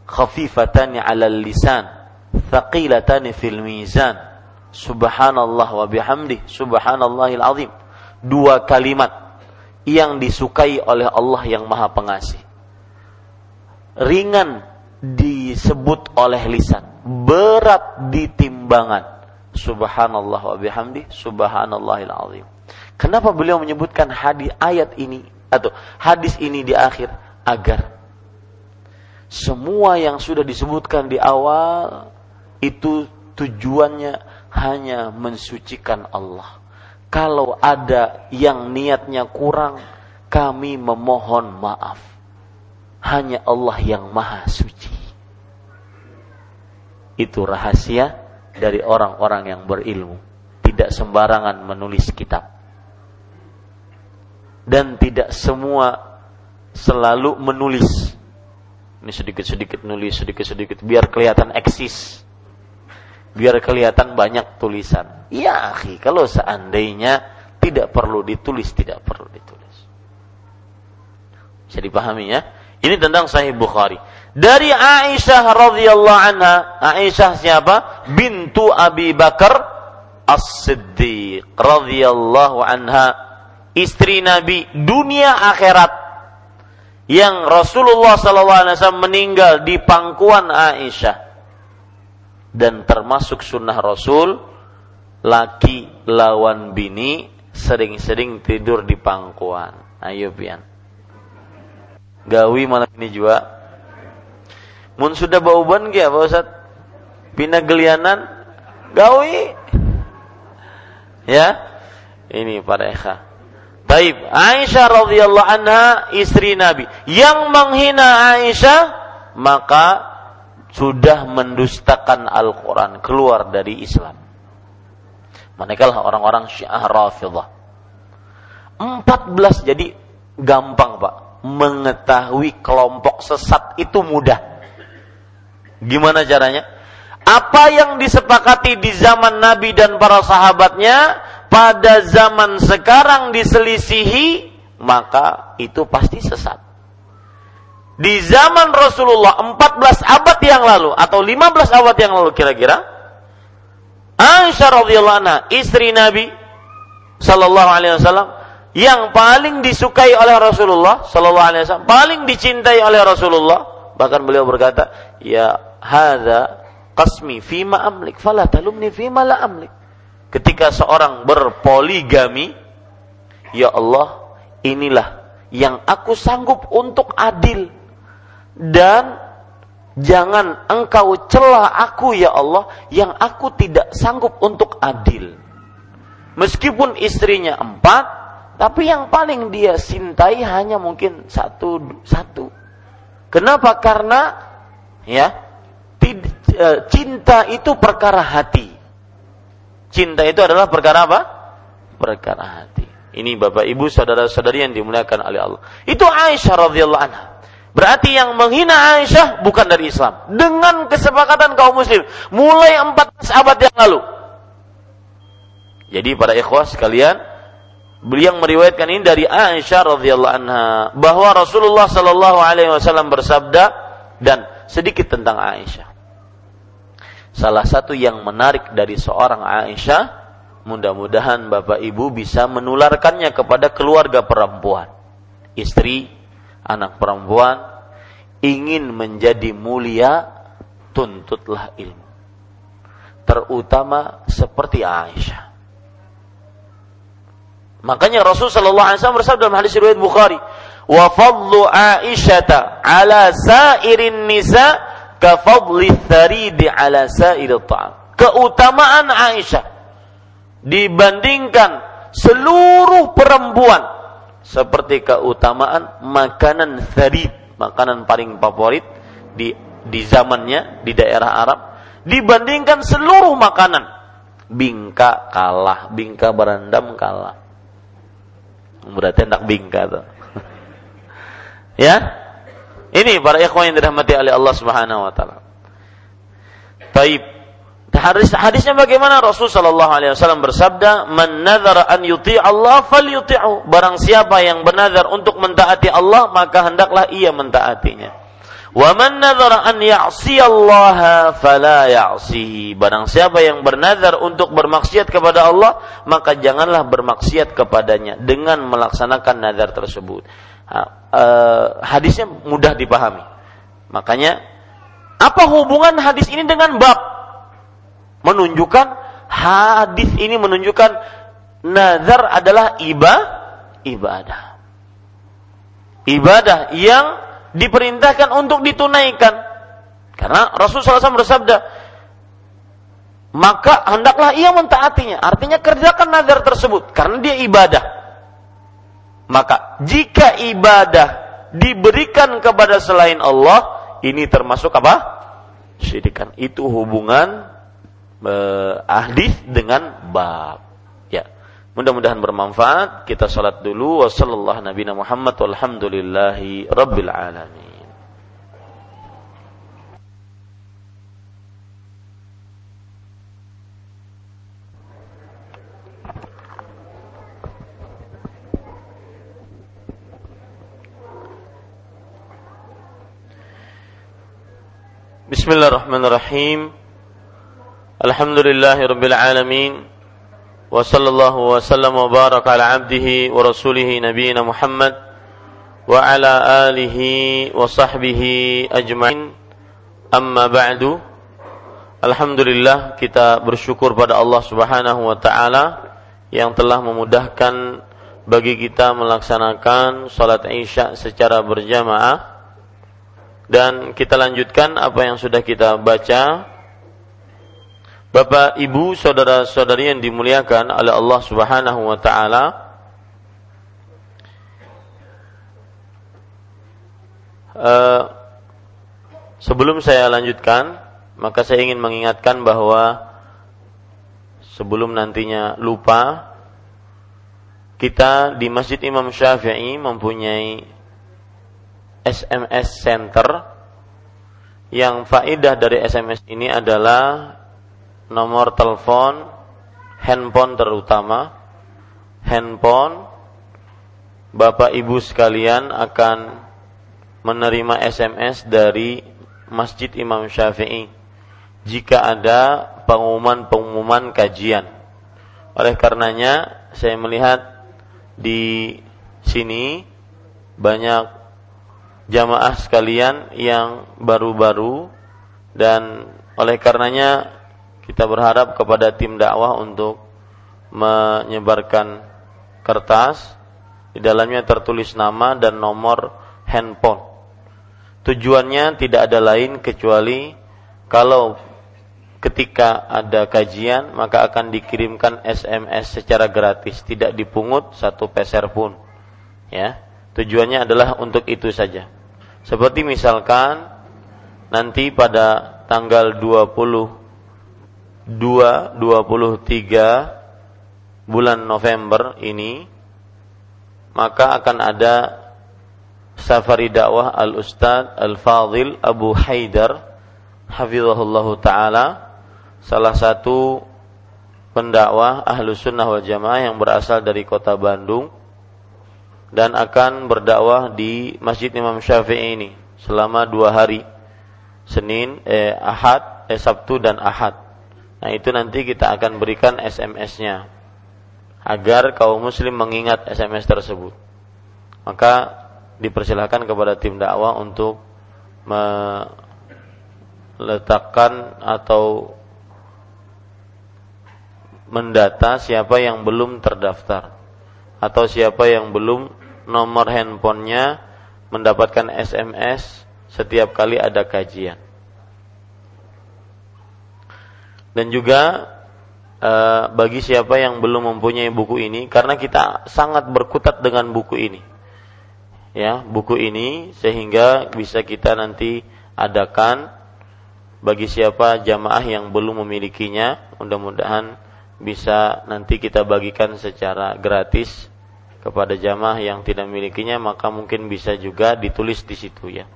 Khafifatani alal lisan. Thaqilatani fil mizan. Subhanallah wa bihamdi subhanallahil azim dua kalimat yang disukai oleh Allah yang maha pengasih. Ringan disebut oleh lisan berat di timbangan subhanallah wa bihamdi subhanallahil azim. Kenapa beliau menyebutkan hadis ayat ini atau hadis ini di akhir? Agar semua yang sudah disebutkan di awal itu tujuannya hanya mensucikan Allah. Kalau ada yang niatnya kurang, kami memohon maaf. Hanya Allah yang maha suci. Itu rahasia dari orang-orang yang berilmu. Tidak sembarangan menulis kitab. Dan tidak semua selalu menulis. Ini sedikit-sedikit nulis, sedikit-sedikit biar kelihatan eksis. Biar kelihatan banyak tulisan. Ya, akhi, kalau seandainya tidak perlu ditulis, tidak perlu ditulis. Bisa dipahami ya? Ini tentang Sahih Bukhari. Dari Aisyah radhiyallahu anha, Aisyah siapa? Bintu Abi Bakar As-Siddiq radhiyallahu anha, istri Nabi dunia akhirat yang Rasulullah SAW meninggal di pangkuan Aisyah dan termasuk sunnah Rasul laki lawan bini sering-sering tidur di pangkuan. Ayo pian. Gawi malam ini juga. Mun sudah bauban kia Pak Ustaz? Pina gelianan gawi. Ya. Ini para ekha. Taib. Aisyah radhiyallahu anha istri Nabi yang menghina Aisyah maka sudah mendustakan Al-Qur'an keluar dari Islam. Manakala orang-orang Syiah Rafidhah. 14 jadi gampang, Pak. Mengetahui kelompok sesat itu mudah. Gimana caranya? Apa yang disepakati di zaman Nabi dan para sahabatnya pada zaman sekarang diselisihi, maka itu pasti sesat. Di zaman Rasulullah 14 abad yang lalu atau 15 abad yang lalu kira-kira, Aisyah radhiyallahu anha, istri Nabi sallallahu alaihi wasallam yang paling disukai oleh Rasulullah sallallahu alaihi wasallam, paling dicintai oleh Rasulullah, bahkan beliau berkata, "Ya hadza qasmi fima amlik, fala talumni fima la amlik." ketika seorang berpoligami, ya Allah, inilah yang aku sanggup untuk adil dan jangan engkau celah aku ya Allah yang aku tidak sanggup untuk adil. Meskipun istrinya empat, tapi yang paling dia cintai hanya mungkin satu satu. Kenapa? Karena ya e, cinta itu perkara hati. Cinta itu adalah perkara apa? Perkara hati. Ini Bapak Ibu saudara-saudari yang dimuliakan oleh Allah. Itu Aisyah radhiyallahu anha. Berarti yang menghina Aisyah bukan dari Islam. Dengan kesepakatan kaum muslim. Mulai 14 abad yang lalu. Jadi para ikhwah sekalian, beliau meriwayatkan ini dari Aisyah radhiyallahu anha bahwa Rasulullah sallallahu alaihi wasallam bersabda dan sedikit tentang Aisyah. Salah satu yang menarik dari seorang Aisyah, mudah-mudahan Bapak Ibu bisa menularkannya kepada keluarga perempuan. Istri, anak perempuan, ingin menjadi mulia, tuntutlah ilmu. Terutama seperti Aisyah. Makanya Rasul sallallahu alaihi wasallam bersabda dalam hadis riwayat Bukhari, "Wa fadlu Aisyata ala sairin nisa' kafadli tharidi ala sa'il ta'am. Keutamaan Aisyah dibandingkan seluruh perempuan seperti keutamaan makanan tharid, makanan paling favorit di di zamannya di daerah Arab dibandingkan seluruh makanan. Bingka kalah, bingka berendam kalah. Berarti hendak bingka tuh. ya, ini para ikhwan yang dirahmati oleh Allah Subhanahu wa taala. Taib. Hadis hadisnya bagaimana? Rasul wasallam bersabda, "Man an yuti Allah falyuti'u." Barang siapa yang bernazar untuk mentaati Allah, maka hendaklah ia mentaatinya. Wa man an ya'si Allah fala ya'sihi. Barang siapa yang bernazar untuk bermaksiat kepada Allah, maka janganlah bermaksiat kepadanya dengan melaksanakan nazar tersebut uh, hadisnya mudah dipahami. Makanya apa hubungan hadis ini dengan bab? Menunjukkan hadis ini menunjukkan nazar adalah iba, ibadah. Ibadah yang diperintahkan untuk ditunaikan. Karena Rasulullah SAW bersabda, maka hendaklah ia mentaatinya. Artinya kerjakan nazar tersebut karena dia ibadah. Maka jika ibadah diberikan kepada selain Allah, ini termasuk apa? Syirikan. Itu hubungan ahli dengan bab. Ya. Mudah-mudahan bermanfaat. Kita salat dulu. Wassallallahu Nabi Muhammad walhamdulillahi rabbil alamin. Bismillahirrahmanirrahim. Sallallahu wa sallam wa baraka ala abdihi wa rasulih nabiyina Muhammad wa ala alihi wa sahbihi ajma'in. Amma ba'du. Alhamdulillah kita bersyukur pada Allah Subhanahu wa taala yang telah memudahkan bagi kita melaksanakan salat Isya secara berjamaah dan kita lanjutkan apa yang sudah kita baca. Bapak, Ibu, saudara-saudari yang dimuliakan oleh Allah Subhanahu wa taala. Uh, sebelum saya lanjutkan, maka saya ingin mengingatkan bahwa sebelum nantinya lupa kita di Masjid Imam Syafi'i mempunyai SMS Center yang faedah dari SMS ini adalah nomor telepon handphone terutama handphone Bapak Ibu sekalian akan menerima SMS dari Masjid Imam Syafi'i jika ada pengumuman-pengumuman kajian. Oleh karenanya saya melihat di sini banyak jamaah sekalian yang baru-baru dan oleh karenanya kita berharap kepada tim dakwah untuk menyebarkan kertas di dalamnya tertulis nama dan nomor handphone. Tujuannya tidak ada lain kecuali kalau ketika ada kajian maka akan dikirimkan SMS secara gratis, tidak dipungut satu peser pun. Ya. Tujuannya adalah untuk itu saja. Seperti misalkan nanti pada tanggal 22 23 bulan November ini maka akan ada safari dakwah Al Ustad Al Fadil Abu Haidar hafizahullah taala salah satu pendakwah ahlu sunnah wal jamaah yang berasal dari kota Bandung dan akan berdakwah di Masjid Imam Syafi'i ini selama dua hari Senin, eh, Ahad, eh, Sabtu dan Ahad. Nah itu nanti kita akan berikan SMS-nya agar kaum Muslim mengingat SMS tersebut. Maka dipersilahkan kepada tim dakwah untuk meletakkan atau mendata siapa yang belum terdaftar atau siapa yang belum nomor handphonenya mendapatkan SMS setiap kali ada kajian. Dan juga e, bagi siapa yang belum mempunyai buku ini, karena kita sangat berkutat dengan buku ini, ya buku ini sehingga bisa kita nanti adakan bagi siapa jamaah yang belum memilikinya, mudah-mudahan bisa nanti kita bagikan secara gratis kepada jamaah yang tidak memilikinya maka mungkin bisa juga ditulis di situ ya.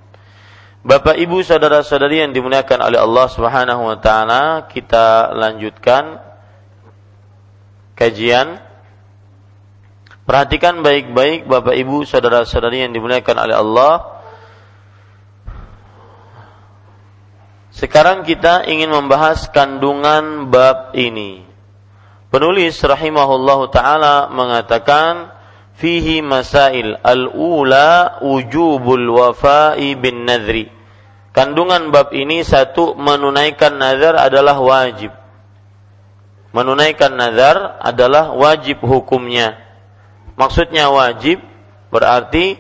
Bapak Ibu saudara-saudari yang dimuliakan oleh Allah Subhanahu wa taala, kita lanjutkan kajian. Perhatikan baik-baik Bapak Ibu saudara-saudari yang dimuliakan oleh Allah. Sekarang kita ingin membahas kandungan bab ini. Penulis rahimahullahu taala mengatakan fihi masail al-ula wujubul wafa'i bin nadri kandungan bab ini satu menunaikan nazar adalah wajib. Menunaikan nazar adalah wajib hukumnya. Maksudnya wajib berarti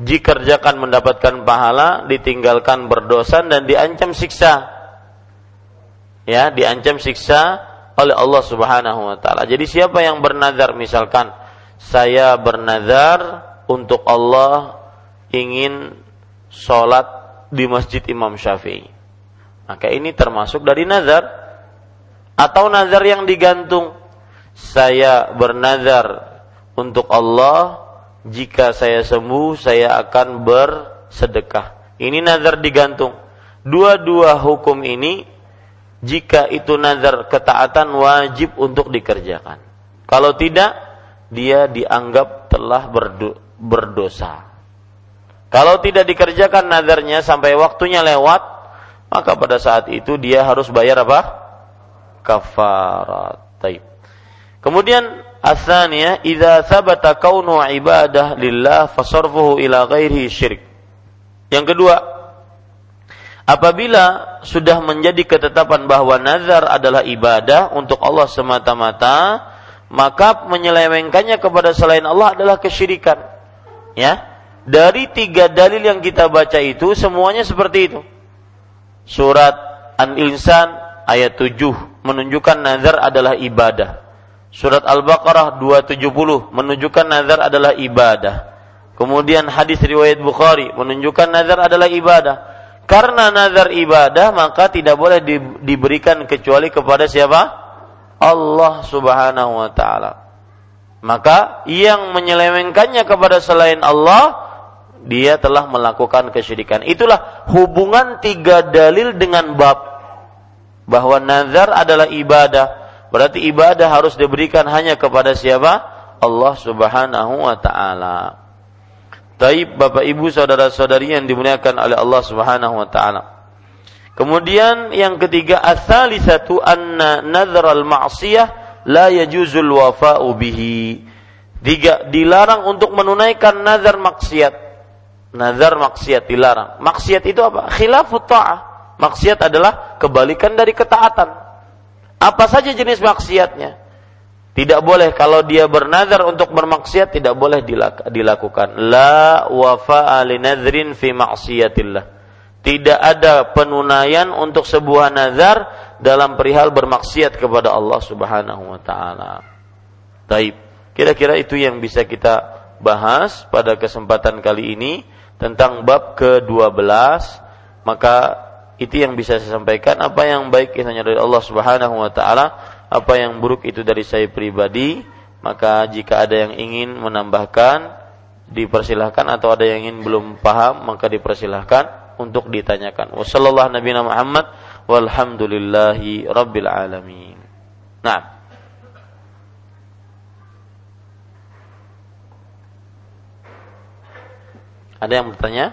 dikerjakan mendapatkan pahala ditinggalkan berdosa dan diancam siksa. Ya diancam siksa oleh Allah Subhanahu wa taala. Jadi siapa yang bernazar misalkan saya bernazar untuk Allah ingin sholat di masjid Imam Syafi'i. Maka ini termasuk dari nazar atau nazar yang digantung. Saya bernazar untuk Allah jika saya sembuh saya akan bersedekah. Ini nazar digantung. Dua-dua hukum ini jika itu nazar ketaatan wajib untuk dikerjakan. Kalau tidak, dia dianggap telah berdo berdosa. Kalau tidak dikerjakan nazarnya sampai waktunya lewat, maka pada saat itu dia harus bayar apa? Kafarat. Taib. Kemudian asalnya, idza sabata kaunu ibadah lillah fasarfuhu ila ghairihi syirik. Yang kedua, Apabila sudah menjadi ketetapan bahwa nazar adalah ibadah untuk Allah semata-mata, maka menyelewengkannya kepada selain Allah adalah kesyirikan. Ya. Dari tiga dalil yang kita baca itu semuanya seperti itu. Surat An-Insan ayat 7 menunjukkan nazar adalah ibadah. Surat Al-Baqarah 270 menunjukkan nazar adalah ibadah. Kemudian hadis riwayat Bukhari menunjukkan nazar adalah ibadah karena nazar ibadah maka tidak boleh di, diberikan kecuali kepada siapa? Allah Subhanahu wa taala. Maka yang menyelewengkannya kepada selain Allah dia telah melakukan kesyirikan. Itulah hubungan tiga dalil dengan bab bahwa nazar adalah ibadah. Berarti ibadah harus diberikan hanya kepada siapa? Allah Subhanahu wa taala. Taib Bapak Ibu saudara-saudari yang dimuliakan oleh Allah Subhanahu wa taala. Kemudian yang ketiga ats-tsalitsatu anna nadhral ma'siyah la yajuzul wafa'u bihi. Tiga, dilarang untuk menunaikan nazar maksiat. Nazar maksiat dilarang. Maksiat itu apa? Khilafut ta'ah. Maksiat adalah kebalikan dari ketaatan. Apa saja jenis maksiatnya? Tidak boleh kalau dia bernazar untuk bermaksiat tidak boleh dilakukan. La wafa'a linadrin fi maksiatillah. Tidak ada penunaian untuk sebuah nazar dalam perihal bermaksiat kepada Allah Subhanahu wa taala. Taib. Kira-kira itu yang bisa kita bahas pada kesempatan kali ini tentang bab ke-12. Maka itu yang bisa saya sampaikan. Apa yang baik hanya dari Allah Subhanahu wa taala apa yang buruk itu dari saya pribadi, maka jika ada yang ingin menambahkan, dipersilahkan atau ada yang ingin belum paham, maka dipersilahkan untuk ditanyakan. Wassallallahu Nabi Muhammad walhamdulillahi rabbil alamin. Nah. Ada yang bertanya?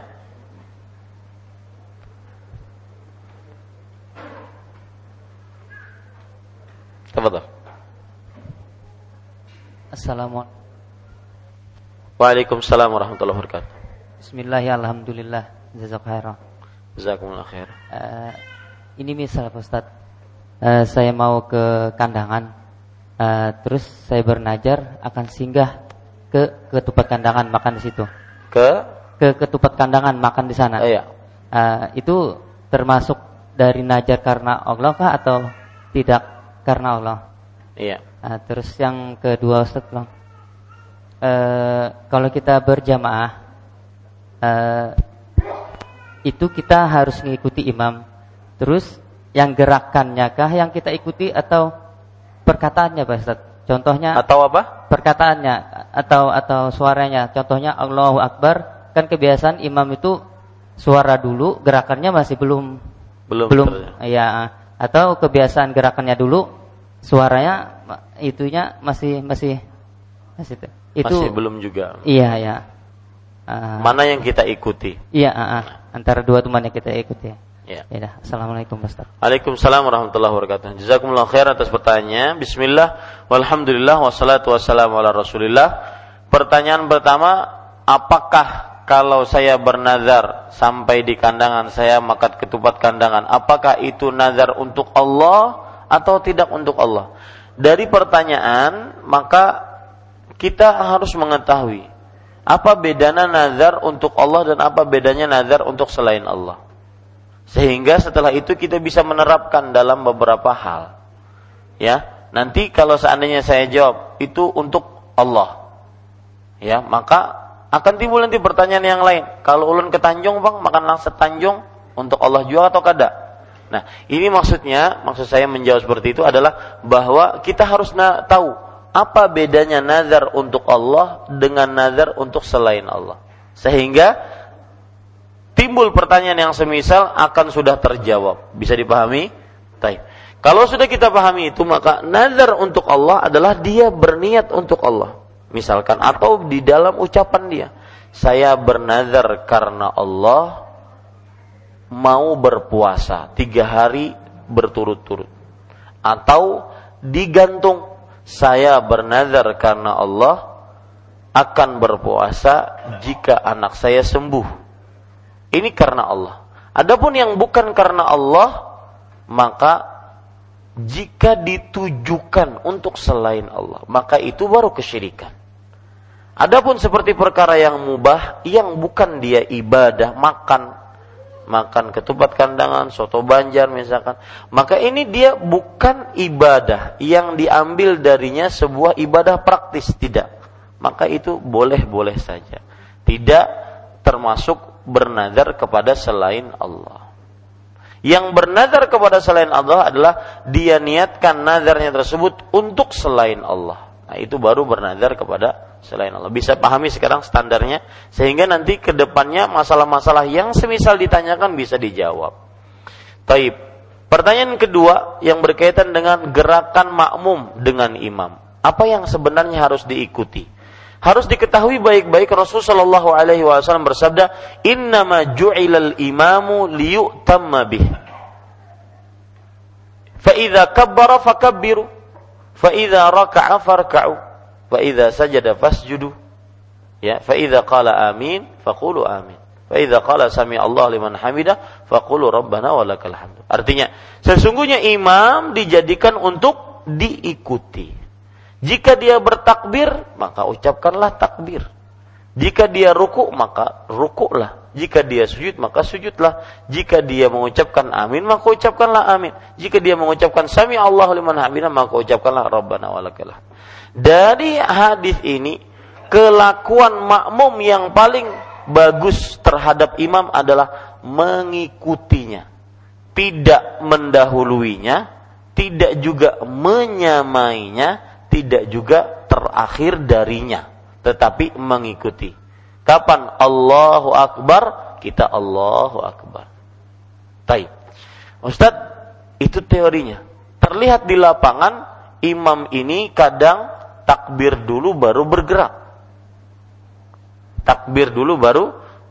Tafadhal. Assalamualaikum. Waalaikumsalam warahmatullahi wabarakatuh. Bismillahirrahmanirrahim. Alhamdulillah. Jazakallahu Jazakumullah khair. Uh, ini misal Pak Ustaz. Uh, saya mau ke kandangan. Uh, terus saya bernajar akan singgah ke ketupat kandangan makan di situ. Ke ke ketupat kandangan makan di sana. Iya. Uh, itu termasuk dari najar karena Allah kah atau tidak? karena Allah. Iya. Nah, terus yang kedua Ustaz bang, e, kalau kita berjamaah e, itu kita harus mengikuti imam. Terus yang gerakannya kah yang kita ikuti atau perkataannya Pak Ustaz? Contohnya atau apa? Perkataannya atau atau suaranya. Contohnya Allahu Akbar kan kebiasaan imam itu suara dulu, gerakannya masih belum. Belum belum ya. atau kebiasaan gerakannya dulu suaranya itunya masih masih masih itu masih belum juga. Iya ya uh, mana yang kita ikuti? Iya uh, uh, antara dua teman yang kita ikuti? Ya ya assalamualaikum Ustaz. Waalaikumsalam warahmatullahi wabarakatuh. Jazakumullah khair atas pertanyaan Bismillah walhamdulillah wassalatu wassalamu ala rasulillah. Pertanyaan pertama apakah kalau saya bernazar sampai di kandangan saya makan ketupat kandangan, apakah itu nazar untuk Allah atau tidak untuk Allah? Dari pertanyaan, maka kita harus mengetahui apa bedanya nazar untuk Allah dan apa bedanya nazar untuk selain Allah. Sehingga setelah itu kita bisa menerapkan dalam beberapa hal. Ya, nanti kalau seandainya saya jawab itu untuk Allah. Ya, maka akan timbul nanti pertanyaan yang lain. Kalau ulun ke Tanjung, Bang, makan langsat Tanjung untuk Allah juga atau kada? Nah, ini maksudnya, maksud saya menjawab seperti itu adalah bahwa kita harus tahu apa bedanya nazar untuk Allah dengan nazar untuk selain Allah. Sehingga timbul pertanyaan yang semisal akan sudah terjawab. Bisa dipahami? Taib. Kalau sudah kita pahami itu maka nazar untuk Allah adalah dia berniat untuk Allah. Misalkan atau di dalam ucapan dia, saya bernazar karena Allah mau berpuasa tiga hari berturut-turut. Atau digantung saya bernazar karena Allah akan berpuasa jika anak saya sembuh. Ini karena Allah. Adapun yang bukan karena Allah, maka jika ditujukan untuk selain Allah, maka itu baru kesyirikan. Adapun seperti perkara yang mubah, yang bukan dia ibadah, makan, makan ketupat kandangan, soto banjar misalkan, maka ini dia bukan ibadah yang diambil darinya sebuah ibadah praktis tidak. Maka itu boleh-boleh saja. Tidak termasuk bernazar kepada selain Allah. Yang bernazar kepada selain Allah adalah dia niatkan nazarnya tersebut untuk selain Allah. Nah, itu baru bernazar kepada selain Allah. Bisa pahami sekarang standarnya sehingga nanti ke depannya masalah-masalah yang semisal ditanyakan bisa dijawab. Taib. Pertanyaan kedua yang berkaitan dengan gerakan makmum dengan imam. Apa yang sebenarnya harus diikuti? Harus diketahui baik-baik Rasulullah Shallallahu Alaihi Wasallam bersabda, Innama ju'ilal imamu liyu'tamma bih. Fa'idha kabbara fakabbiru. Fa'idha raka'a farka'u fa idza sajada fasjudu. Ya fa idza qala amin faqulu amin. Fa idza sami Allah liman hamidah faqulu rabbana walakal hamd artinya sesungguhnya imam dijadikan untuk diikuti. Jika dia bertakbir maka ucapkanlah takbir. Jika dia ruku maka rukuklah jika dia sujud maka sujudlah. Jika dia mengucapkan amin maka ucapkanlah amin. Jika dia mengucapkan sami Allah liman hamidah maka ucapkanlah rabbana walakal hamd dari hadis ini, kelakuan makmum yang paling bagus terhadap imam adalah mengikutinya, tidak mendahuluinya, tidak juga menyamainya, tidak juga terakhir darinya, tetapi mengikuti. Kapan Allahu Akbar, kita Allahu Akbar. Taib. Ustadz, itu teorinya. Terlihat di lapangan, imam ini kadang takbir dulu baru bergerak. Takbir dulu baru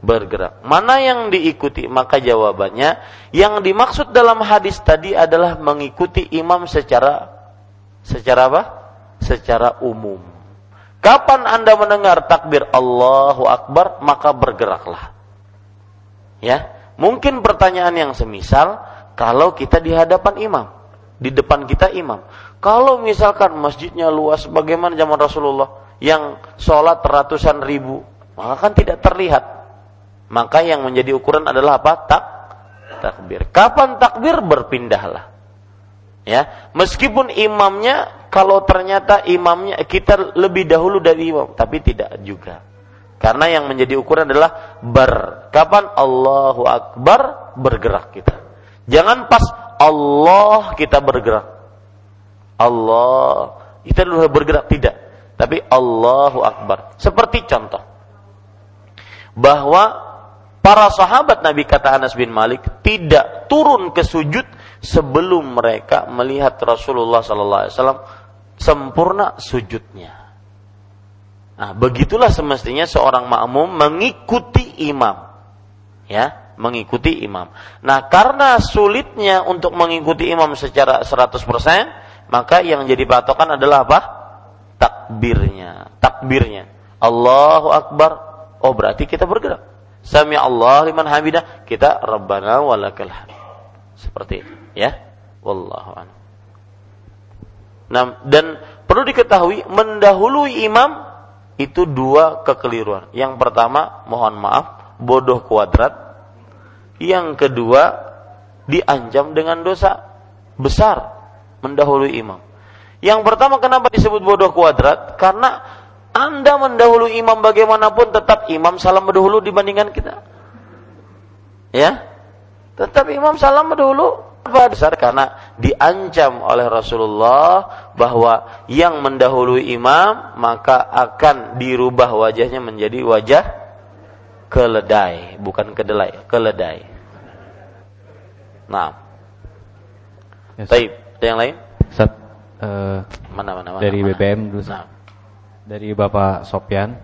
bergerak. Mana yang diikuti? Maka jawabannya yang dimaksud dalam hadis tadi adalah mengikuti imam secara secara apa? Secara umum. Kapan Anda mendengar takbir Allahu Akbar, maka bergeraklah. Ya, mungkin pertanyaan yang semisal kalau kita di hadapan imam, di depan kita imam. Kalau misalkan masjidnya luas bagaimana zaman Rasulullah yang sholat ratusan ribu, maka kan tidak terlihat. Maka yang menjadi ukuran adalah apa? Tak takbir. Kapan takbir berpindahlah. Ya, meskipun imamnya kalau ternyata imamnya kita lebih dahulu dari imam, tapi tidak juga. Karena yang menjadi ukuran adalah ber. Kapan Allahu Akbar bergerak kita. Jangan pas Allah kita bergerak. Allah kita dulu bergerak tidak tapi Allahu Akbar seperti contoh bahwa para sahabat Nabi kata Anas bin Malik tidak turun ke sujud sebelum mereka melihat Rasulullah sallallahu alaihi wasallam sempurna sujudnya. Nah, begitulah semestinya seorang makmum mengikuti imam. Ya, mengikuti imam. Nah, karena sulitnya untuk mengikuti imam secara 100%, maka yang jadi patokan adalah apa? Takbirnya, takbirnya. Allahu Akbar. Oh berarti kita bergerak. Sami Allah liman hamidah. Kita Rabbana walakal. Seperti itu, ya. Wallahu a'lam. Nah, dan perlu diketahui mendahului imam itu dua kekeliruan. Yang pertama, mohon maaf, bodoh kuadrat. Yang kedua, diancam dengan dosa besar mendahului imam. Yang pertama kenapa disebut bodoh kuadrat? Karena Anda mendahului imam bagaimanapun tetap imam salam berdahulu dibandingkan kita. Ya? Tetap imam salam berdahulu besar karena diancam oleh Rasulullah bahwa yang mendahului imam maka akan dirubah wajahnya menjadi wajah keledai, bukan kedelai, keledai. Nah. Yes. Taib, ada yang lain? Ustaz, uh, mana, mana, mana, dari mana. BBM dulu. Nah. Dari Bapak Sopyan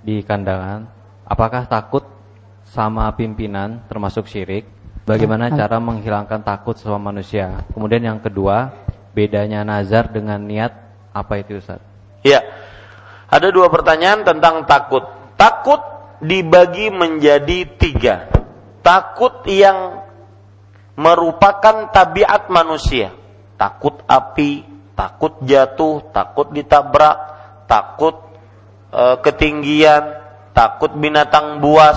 di kandangan, apakah takut sama pimpinan termasuk syirik? Bagaimana cara menghilangkan takut sama manusia? Kemudian yang kedua, bedanya nazar dengan niat apa itu Ustaz? Ya. Ada dua pertanyaan tentang takut. Takut dibagi menjadi tiga. Takut yang merupakan tabiat manusia. Takut api, takut jatuh, takut ditabrak, takut e, ketinggian, takut binatang buas,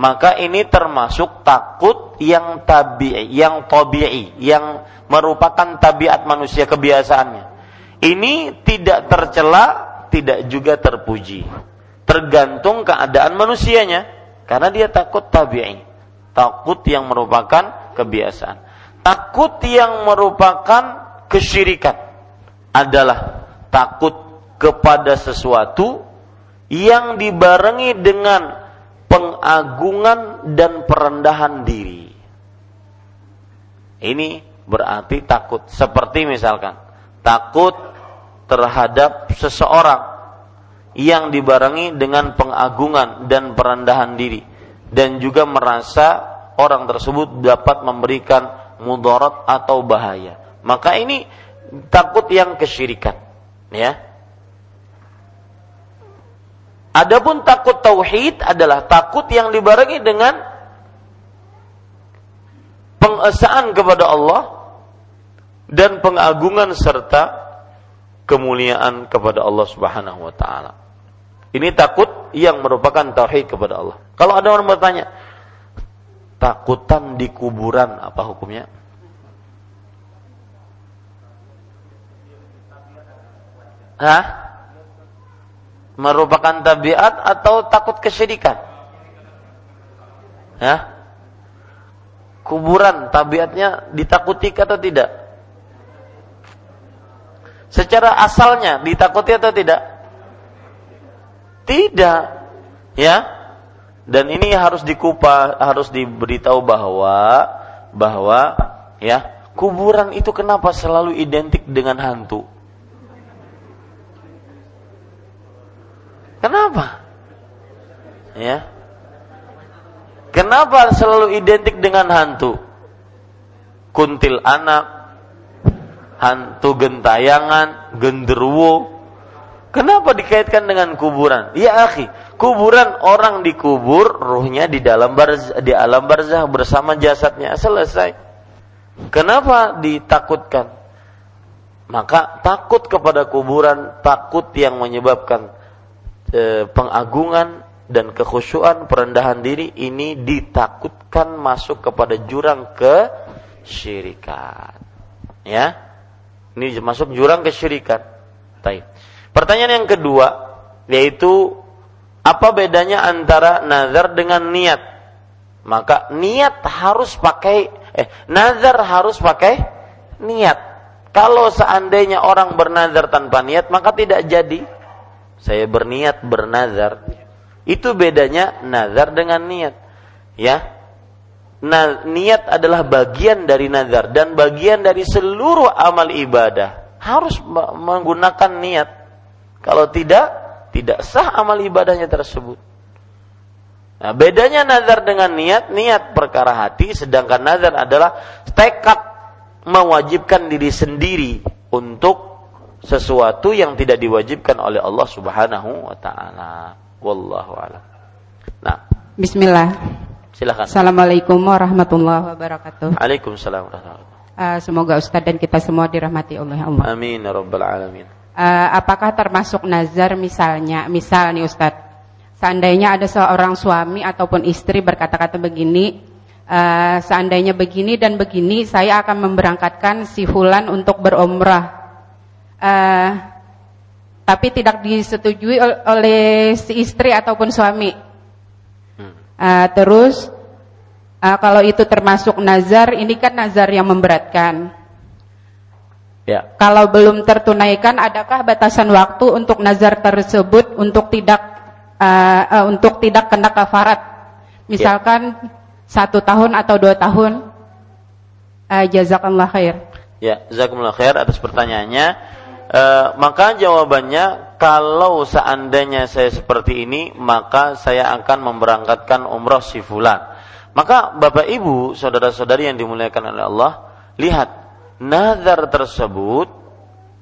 maka ini termasuk takut yang tabi'i, yang tabi'i, yang merupakan tabiat manusia kebiasaannya. Ini tidak tercela, tidak juga terpuji. Tergantung keadaan manusianya karena dia takut tabi'i. Takut yang merupakan kebiasaan. Takut yang merupakan kesyirikan adalah takut kepada sesuatu yang dibarengi dengan pengagungan dan perendahan diri. Ini berarti takut. Seperti misalkan takut terhadap seseorang yang dibarengi dengan pengagungan dan perendahan diri dan juga merasa orang tersebut dapat memberikan mudarat atau bahaya. Maka ini takut yang kesyirikan, ya. Adapun takut tauhid adalah takut yang dibarengi dengan pengesaan kepada Allah dan pengagungan serta kemuliaan kepada Allah Subhanahu wa taala. Ini takut yang merupakan tauhid kepada Allah. Kalau ada orang bertanya, takutan di kuburan apa hukumnya? Hah? merupakan tabiat atau takut kesyirikan? Ya? Kuburan tabiatnya ditakuti atau tidak? Secara asalnya ditakuti atau tidak? Tidak. Ya. Dan ini harus dikupas, harus diberitahu bahwa bahwa ya, kuburan itu kenapa selalu identik dengan hantu? Kenapa? Ya. Kenapa selalu identik dengan hantu? Kuntil anak, hantu gentayangan, genderuwo. Kenapa dikaitkan dengan kuburan? Ya akhi, kuburan orang dikubur, ruhnya di dalam barzah, di alam barzah bersama jasadnya selesai. Kenapa ditakutkan? Maka takut kepada kuburan, takut yang menyebabkan e, pengagungan dan kekhusyuan perendahan diri ini ditakutkan masuk kepada jurang ke syirikat. Ya. Ini masuk jurang kesyirikan. Pertanyaan yang kedua yaitu apa bedanya antara nazar dengan niat? Maka niat harus pakai eh nazar harus pakai niat. Kalau seandainya orang bernazar tanpa niat maka tidak jadi saya berniat bernazar. Itu bedanya nazar dengan niat. Ya. Nah, niat adalah bagian dari nazar dan bagian dari seluruh amal ibadah. Harus menggunakan niat. Kalau tidak, tidak sah amal ibadahnya tersebut. Nah, bedanya nazar dengan niat, niat perkara hati, sedangkan nazar adalah tekad mewajibkan diri sendiri untuk sesuatu yang tidak diwajibkan oleh Allah Subhanahu wa taala. Wallahu a'lam. Nah, bismillah. Silakan. Assalamualaikum warahmatullahi wabarakatuh. Waalaikumsalam warahmatullahi wabarakatuh. Uh, semoga Ustadz dan kita semua dirahmati oleh Allah. Amin ya rabbal alamin. Uh, apakah termasuk nazar misalnya, misal nih Ustadz, seandainya ada seorang suami ataupun istri berkata-kata begini, uh, seandainya begini dan begini saya akan memberangkatkan si fulan untuk berumrah. Uh, tapi tidak disetujui oleh si istri ataupun suami. Uh, terus uh, kalau itu termasuk nazar, ini kan nazar yang memberatkan. Ya. Kalau belum tertunaikan, adakah batasan waktu untuk nazar tersebut untuk tidak uh, uh, untuk tidak kena kafarat? Misalkan ya. satu tahun atau dua tahun. Uh, jazakallah khair. Ya, jazakumullah khair atas pertanyaannya. Uh, maka jawabannya kalau seandainya saya seperti ini maka saya akan memberangkatkan umroh si fulan. Maka Bapak Ibu, saudara-saudari yang dimuliakan oleh Allah, lihat nazar tersebut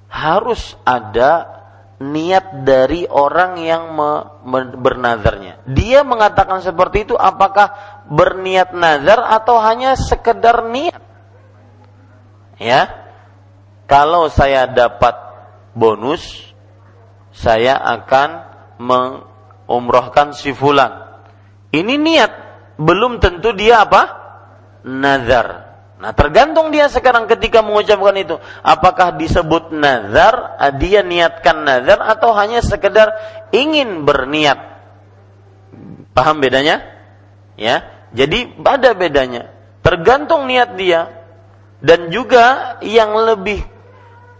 harus ada niat dari orang yang me, me, bernazarnya. Dia mengatakan seperti itu apakah berniat nazar atau hanya sekedar niat? Ya. Kalau saya dapat bonus saya akan mengumrohkan si fulan. Ini niat, belum tentu dia apa? Nazar. Nah, tergantung dia sekarang ketika mengucapkan itu, apakah disebut nazar, dia niatkan nazar atau hanya sekedar ingin berniat. Paham bedanya? Ya. Jadi ada bedanya. Tergantung niat dia dan juga yang lebih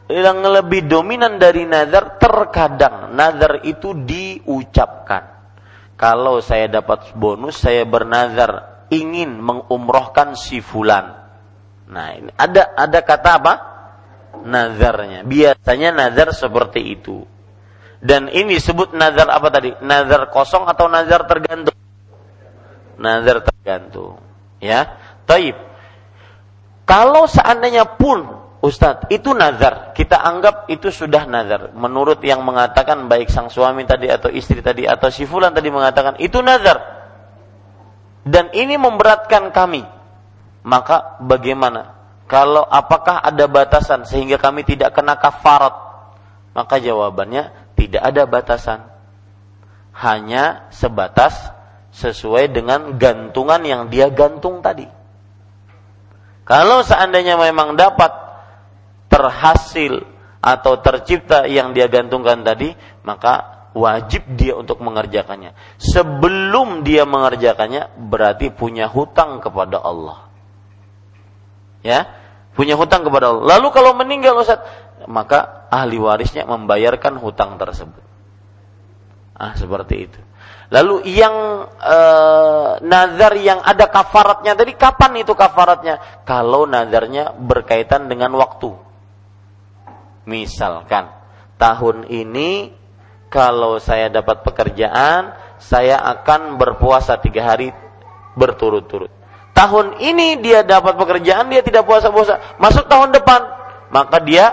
yang lebih dominan dari nazar terkadang nazar itu diucapkan. Kalau saya dapat bonus saya bernazar ingin mengumrohkan si fulan. Nah, ini ada ada kata apa? Nazarnya. Biasanya nazar seperti itu. Dan ini disebut nazar apa tadi? Nazar kosong atau nazar tergantung? Nazar tergantung. Ya. Taib. Kalau seandainya pun Ustadz, itu nazar. Kita anggap itu sudah nazar. Menurut yang mengatakan baik sang suami tadi atau istri tadi atau si fulan tadi mengatakan itu nazar. Dan ini memberatkan kami. Maka bagaimana? Kalau apakah ada batasan sehingga kami tidak kena kafarat? Maka jawabannya tidak ada batasan. Hanya sebatas sesuai dengan gantungan yang dia gantung tadi. Kalau seandainya memang dapat terhasil atau tercipta yang dia gantungkan tadi, maka wajib dia untuk mengerjakannya. Sebelum dia mengerjakannya, berarti punya hutang kepada Allah. Ya, punya hutang kepada Allah. Lalu kalau meninggal Ustaz, maka ahli warisnya membayarkan hutang tersebut. Ah, seperti itu. Lalu yang e, nazar yang ada kafaratnya tadi kapan itu kafaratnya? Kalau nazarnya berkaitan dengan waktu. Misalkan tahun ini kalau saya dapat pekerjaan, saya akan berpuasa tiga hari berturut-turut. Tahun ini dia dapat pekerjaan, dia tidak puasa-puasa. Masuk tahun depan, maka dia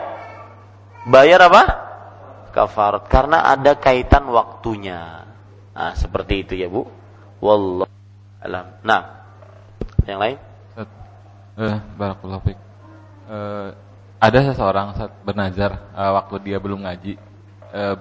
bayar apa? Kafarat. Karena ada kaitan waktunya. Nah, seperti itu ya Bu. Wallah alam. Nah, yang lain? Eh, barakallahu fiik. Eh, ada seseorang saat bernazar uh, waktu dia belum ngaji uh,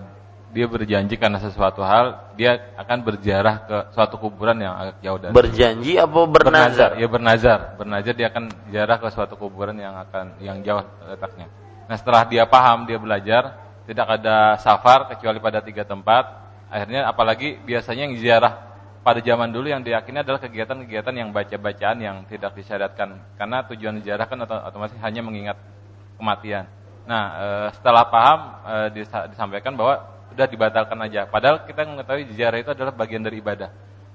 dia berjanji karena sesuatu hal dia akan berjarah ke suatu kuburan yang agak jauh dari berjanji apa bernazar? bernazar ya bernazar. Bernazar dia akan jarah ke suatu kuburan yang akan yang jauh letaknya. Nah setelah dia paham dia belajar tidak ada safar kecuali pada tiga tempat. Akhirnya apalagi biasanya yang ziarah pada zaman dulu yang diyakini adalah kegiatan-kegiatan yang baca-bacaan yang tidak disyariatkan karena tujuan ziarah kan otomatis hanya mengingat kematian. Nah, e, setelah paham e, disampaikan bahwa sudah dibatalkan aja. Padahal kita mengetahui ziarah itu adalah bagian dari ibadah.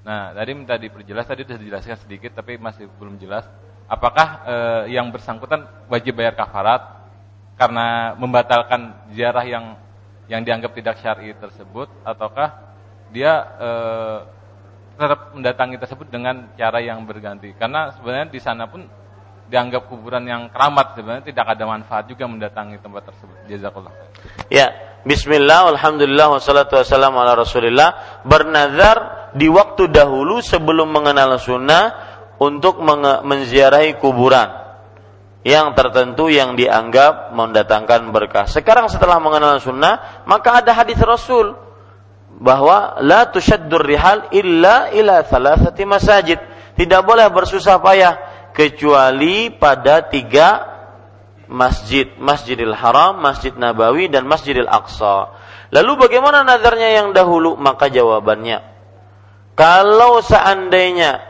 Nah, tadi minta diperjelas, tadi sudah dijelaskan sedikit, tapi masih belum jelas. Apakah e, yang bersangkutan wajib bayar kafarat karena membatalkan ziarah yang yang dianggap tidak syar'i tersebut, ataukah dia e, tetap mendatangi tersebut dengan cara yang berganti? Karena sebenarnya di sana pun dianggap kuburan yang keramat sebenarnya tidak ada manfaat juga mendatangi tempat tersebut. Jazakallah. Ya, bismillah, alhamdulillah, wassalatu wassalamu ala rasulillah. Bernazar di waktu dahulu sebelum mengenal sunnah untuk menziarahi kuburan yang tertentu yang dianggap mendatangkan berkah. Sekarang setelah mengenal sunnah, maka ada hadis Rasul bahwa la tushaddur rihal illa ila thalathati masajid Tidak boleh bersusah payah kecuali pada tiga masjid, Masjidil Haram, Masjid Nabawi dan Masjidil Aqsa. Lalu bagaimana nazarnya yang dahulu? Maka jawabannya, kalau seandainya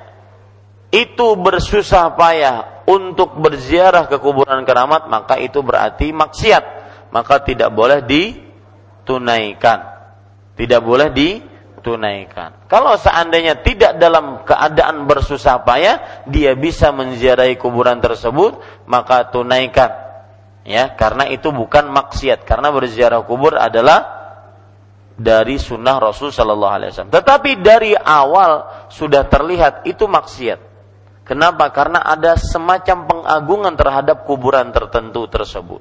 itu bersusah payah untuk berziarah ke kuburan keramat, maka itu berarti maksiat. Maka tidak boleh ditunaikan. Tidak boleh ditunaikan. Kalau seandainya tidak dalam keadaan bersusah payah, dia bisa menziarahi kuburan tersebut, maka tunaikan. Ya, karena itu bukan maksiat. Karena berziarah kubur adalah dari sunnah Rasul Shallallahu Alaihi Wasallam. Tetapi dari awal sudah terlihat itu maksiat. Kenapa? Karena ada semacam pengagungan terhadap kuburan tertentu tersebut.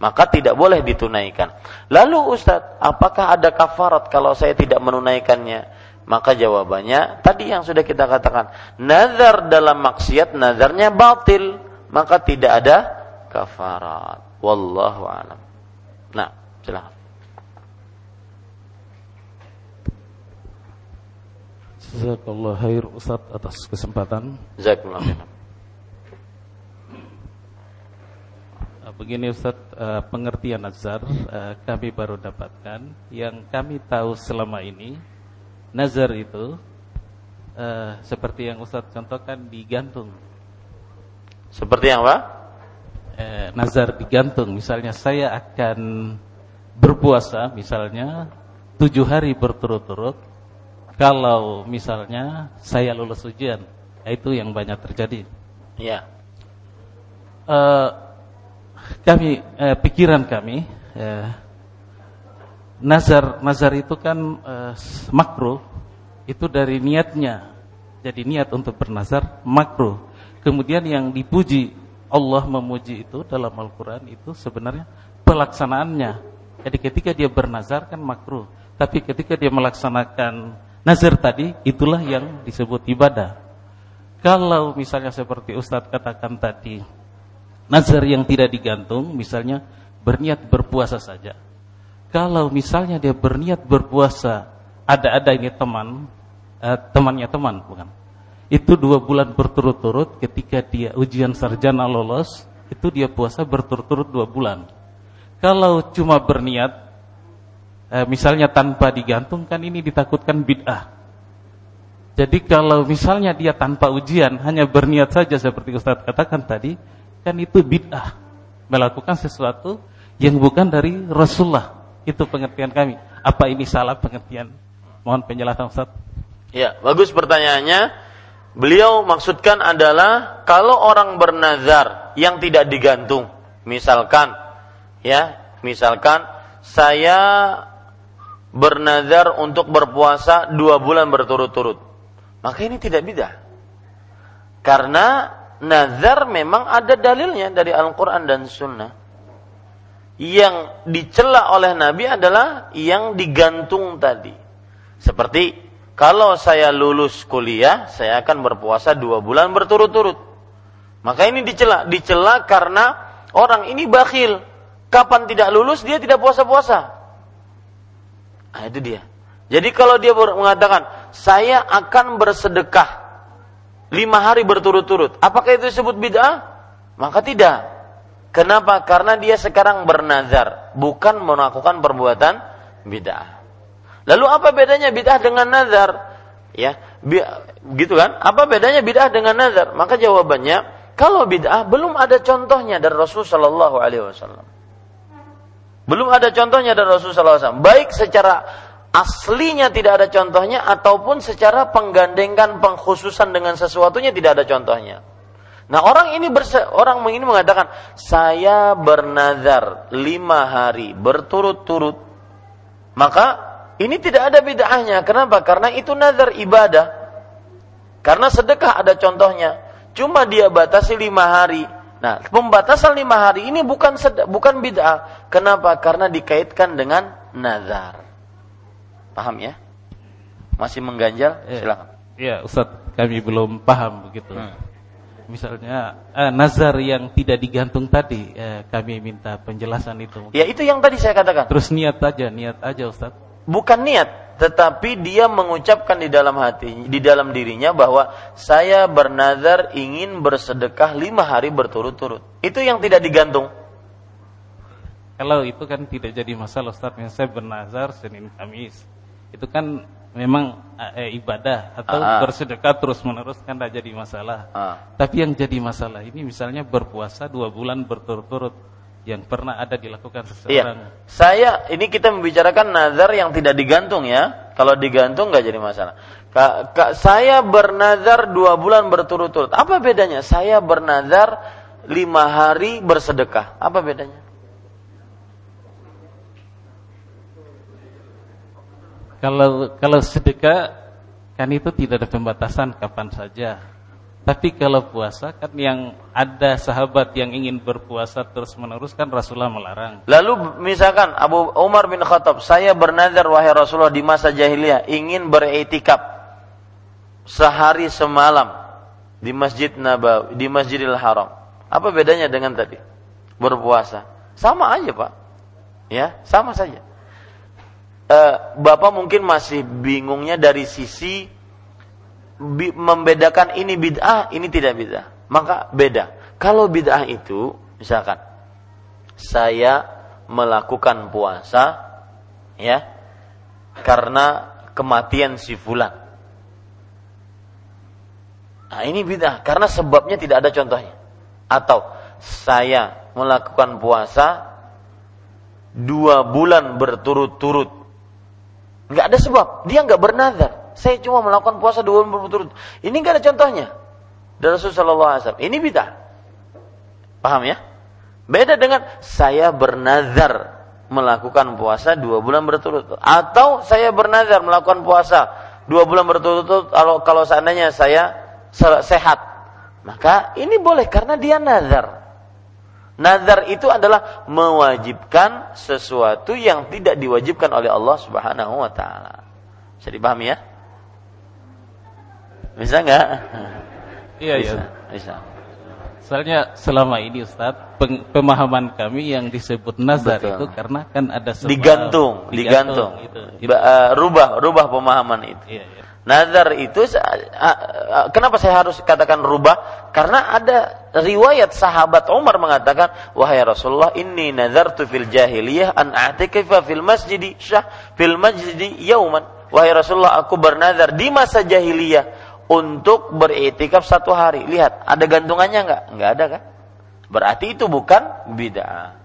Maka tidak boleh ditunaikan. Lalu Ustadz, apakah ada kafarat kalau saya tidak menunaikannya? Maka jawabannya tadi yang sudah kita katakan, nazar dalam maksiat nazarnya batil, maka tidak ada kafarat. Wallahu alam. Nah, silakan. Jazakallah khair Ustaz atas kesempatan. Jazakallah uh, Begini Ustaz, uh, pengertian nazar uh, kami baru dapatkan. Yang kami tahu selama ini, nazar itu seperti yang Ustaz contohkan digantung. Seperti yang apa? Nazar digantung. Misalnya saya akan berpuasa, misalnya tujuh hari berturut-turut kalau misalnya saya lulus ujian, itu yang banyak terjadi. Ya. Uh, kami uh, pikiran kami uh, nazar nazar itu kan uh, makro itu dari niatnya. Jadi niat untuk bernazar makro. Kemudian yang dipuji Allah memuji itu dalam Al-Qur'an itu sebenarnya pelaksanaannya. Jadi ketika dia bernazar kan makro, tapi ketika dia melaksanakan Nazar tadi itulah yang disebut ibadah. Kalau misalnya seperti Ustadz katakan tadi, nazar yang tidak digantung, misalnya berniat berpuasa saja. Kalau misalnya dia berniat berpuasa, ada-ada ini teman, eh, temannya teman, bukan? Itu dua bulan berturut-turut ketika dia ujian sarjana lolos, itu dia puasa berturut-turut dua bulan. Kalau cuma berniat, eh, misalnya tanpa digantungkan ini ditakutkan bid'ah. Jadi kalau misalnya dia tanpa ujian hanya berniat saja seperti Ustaz katakan tadi, kan itu bid'ah. Melakukan sesuatu yang bukan dari Rasulullah. Itu pengertian kami. Apa ini salah pengertian? Mohon penjelasan Ustaz. Ya, bagus pertanyaannya. Beliau maksudkan adalah kalau orang bernazar yang tidak digantung, misalkan ya, misalkan saya bernazar untuk berpuasa dua bulan berturut-turut. Maka ini tidak beda. Karena nazar memang ada dalilnya dari Al-Quran dan Sunnah. Yang dicela oleh Nabi adalah yang digantung tadi. Seperti kalau saya lulus kuliah, saya akan berpuasa dua bulan berturut-turut. Maka ini dicela. Dicela karena orang ini bakhil. Kapan tidak lulus, dia tidak puasa-puasa Nah, itu dia. Jadi kalau dia mengatakan, saya akan bersedekah lima hari berturut-turut, apakah itu disebut bid'ah? Maka tidak. Kenapa? Karena dia sekarang bernazar, bukan melakukan perbuatan bid'ah. Lalu apa bedanya bid'ah dengan nazar? Ya, gitu kan? Apa bedanya bid'ah dengan nazar? Maka jawabannya, kalau bid'ah belum ada contohnya dari Rasul Shallallahu Alaihi Wasallam. Belum ada contohnya dari Rasulullah SAW. Baik secara aslinya tidak ada contohnya ataupun secara penggandengkan pengkhususan dengan sesuatunya tidak ada contohnya. Nah orang ini berse orang ini mengatakan saya bernazar lima hari berturut-turut maka ini tidak ada bid'ahnya. Kenapa? Karena itu nazar ibadah. Karena sedekah ada contohnya. Cuma dia batasi lima hari. Nah, pembatasan lima hari ini bukan bukan bid'ah. Kenapa? Karena dikaitkan dengan nazar. Paham ya? Masih mengganjal? Ya. Silakan. Ya, Ustaz, kami belum paham begitu. Hmm. Misalnya eh, nazar yang tidak digantung tadi, eh, kami minta penjelasan itu. Ya, itu yang tadi saya katakan. Terus niat aja, niat aja Ustaz. Bukan niat. tetapi dia mengucapkan di dalam hati, di dalam dirinya bahwa saya bernazar ingin bersedekah lima hari berturut-turut. Itu yang tidak digantung. Kalau itu kan tidak jadi masalah Ustaz, yang saya bernazar Senin Kamis. Itu kan memang eh, ibadah atau ah. bersedekah terus menerus kan tidak jadi masalah. Ah. Tapi yang jadi masalah ini misalnya berpuasa dua bulan berturut-turut yang pernah ada dilakukan seseorang. Iya. Saya ini kita membicarakan nazar yang tidak digantung ya. Kalau digantung nggak jadi masalah. Ka, ka, saya bernazar dua bulan berturut-turut. Apa bedanya? Saya bernazar lima hari bersedekah. Apa bedanya? Kalau kalau sedekah kan itu tidak ada pembatasan kapan saja. Tapi kalau puasa kan yang ada sahabat yang ingin berpuasa terus menerus kan Rasulullah melarang. Lalu misalkan Abu Umar bin Khattab, saya bernazar wahai Rasulullah di masa jahiliyah ingin beretikaf sehari semalam di Masjid Nabawi, di Masjidil Haram. Apa bedanya dengan tadi? Berpuasa. Sama aja, Pak. Ya, sama saja. Uh, Bapak mungkin masih bingungnya dari sisi membedakan ini bid'ah, ini tidak bid'ah. Maka beda. Kalau bid'ah itu, misalkan saya melakukan puasa ya karena kematian si fulan. Nah, ini bid'ah karena sebabnya tidak ada contohnya. Atau saya melakukan puasa dua bulan berturut-turut. Nggak ada sebab, dia nggak bernazar. Saya cuma melakukan puasa dua bulan berturut. Ini enggak ada contohnya. Dari Rasulullah SAW. Ini bid'ah. Paham ya? Beda dengan saya bernazar melakukan puasa dua bulan berturut-turut. Atau saya bernazar melakukan puasa dua bulan berturut-turut kalau, kalau seandainya saya sehat. Maka ini boleh karena dia nazar. Nazar itu adalah mewajibkan sesuatu yang tidak diwajibkan oleh Allah Subhanahu wa taala. Bisa dipahami ya? Bisa nggak? Iya, iya. Bisa. Soalnya selama ini Ustaz, pemahaman kami yang disebut nazar Betul. itu karena kan ada sebab digantung, digantung. digantung. Itu. Uh, rubah, rubah pemahaman itu. Iya, iya. Nazar itu kenapa saya harus katakan rubah? Karena ada riwayat sahabat Umar mengatakan, "Wahai Rasulullah, inni nazartu fil jahiliyah an a'tikifa fil masjid syah fil masjid yauman." Wahai Rasulullah, aku bernazar di masa jahiliyah untuk beriktikaf satu hari. Lihat, ada gantungannya nggak? Nggak ada kan? Berarti itu bukan bid'ah.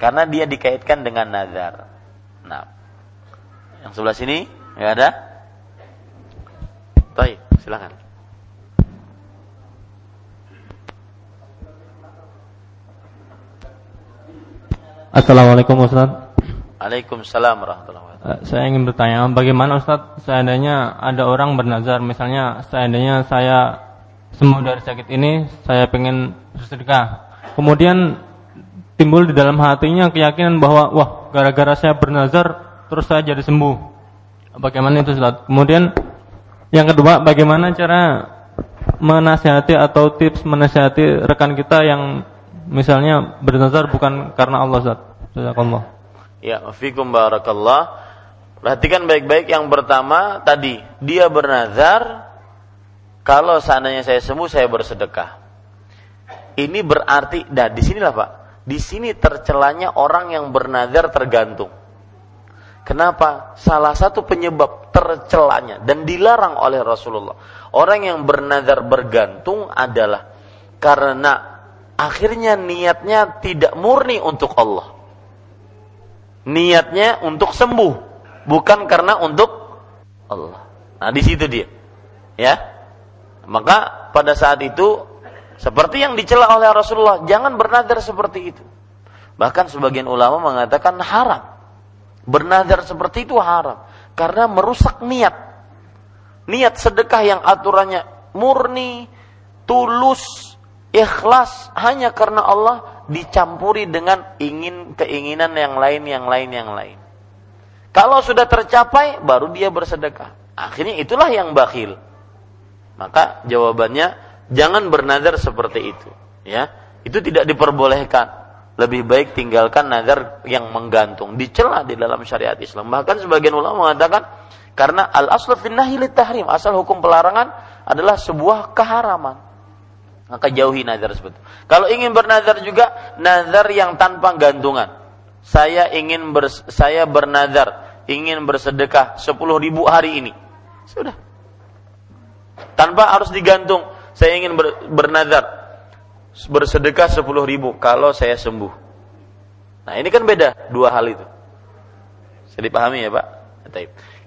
Karena dia dikaitkan dengan nazar. Nah, yang sebelah sini nggak ada? Baik, silakan. Assalamualaikum Ustaz. Waalaikumsalam warahmatullahi Eh, saya ingin bertanya, bagaimana Ustadz seandainya ada orang bernazar, misalnya seandainya saya sembuh dari sakit ini, saya ingin bersedekah. Kemudian timbul di dalam hatinya keyakinan bahwa, wah, gara-gara saya bernazar, terus saya jadi sembuh. Bagaimana itu Ustadz? Kemudian yang kedua, bagaimana cara menasihati atau tips menasihati rekan kita yang misalnya bernazar bukan karena Allah Ustadz? Jazakallah. Ya, fikum barakallah. Perhatikan baik-baik yang pertama tadi, dia bernazar kalau seandainya saya sembuh saya bersedekah. Ini berarti, nah di sinilah Pak, di sini tercelanya orang yang bernazar tergantung. Kenapa? Salah satu penyebab tercelanya dan dilarang oleh Rasulullah. Orang yang bernazar bergantung adalah karena akhirnya niatnya tidak murni untuk Allah. Niatnya untuk sembuh bukan karena untuk Allah. Nah, di situ dia. Ya. Maka pada saat itu seperti yang dicela oleh Rasulullah, jangan bernadar seperti itu. Bahkan sebagian ulama mengatakan haram. Bernadar seperti itu haram karena merusak niat. Niat sedekah yang aturannya murni, tulus, ikhlas hanya karena Allah dicampuri dengan ingin keinginan yang lain yang lain yang lain. Kalau sudah tercapai, baru dia bersedekah. Akhirnya itulah yang bakhil. Maka jawabannya jangan bernazar seperti itu. Ya, itu tidak diperbolehkan. Lebih baik tinggalkan nazar yang menggantung, dicela di dalam syariat Islam. Bahkan sebagian ulama mengatakan Karena al aslu fin tahrim, asal hukum pelarangan adalah sebuah keharaman. Maka jauhi nazar itu. Kalau ingin bernazar juga nazar yang tanpa gantungan. Saya ingin ber, saya bernazar ingin bersedekah 10 ribu hari ini. Sudah. Tanpa harus digantung. Saya ingin ber, bernazar bersedekah 10 ribu kalau saya sembuh. Nah ini kan beda dua hal itu. Saya dipahami ya Pak?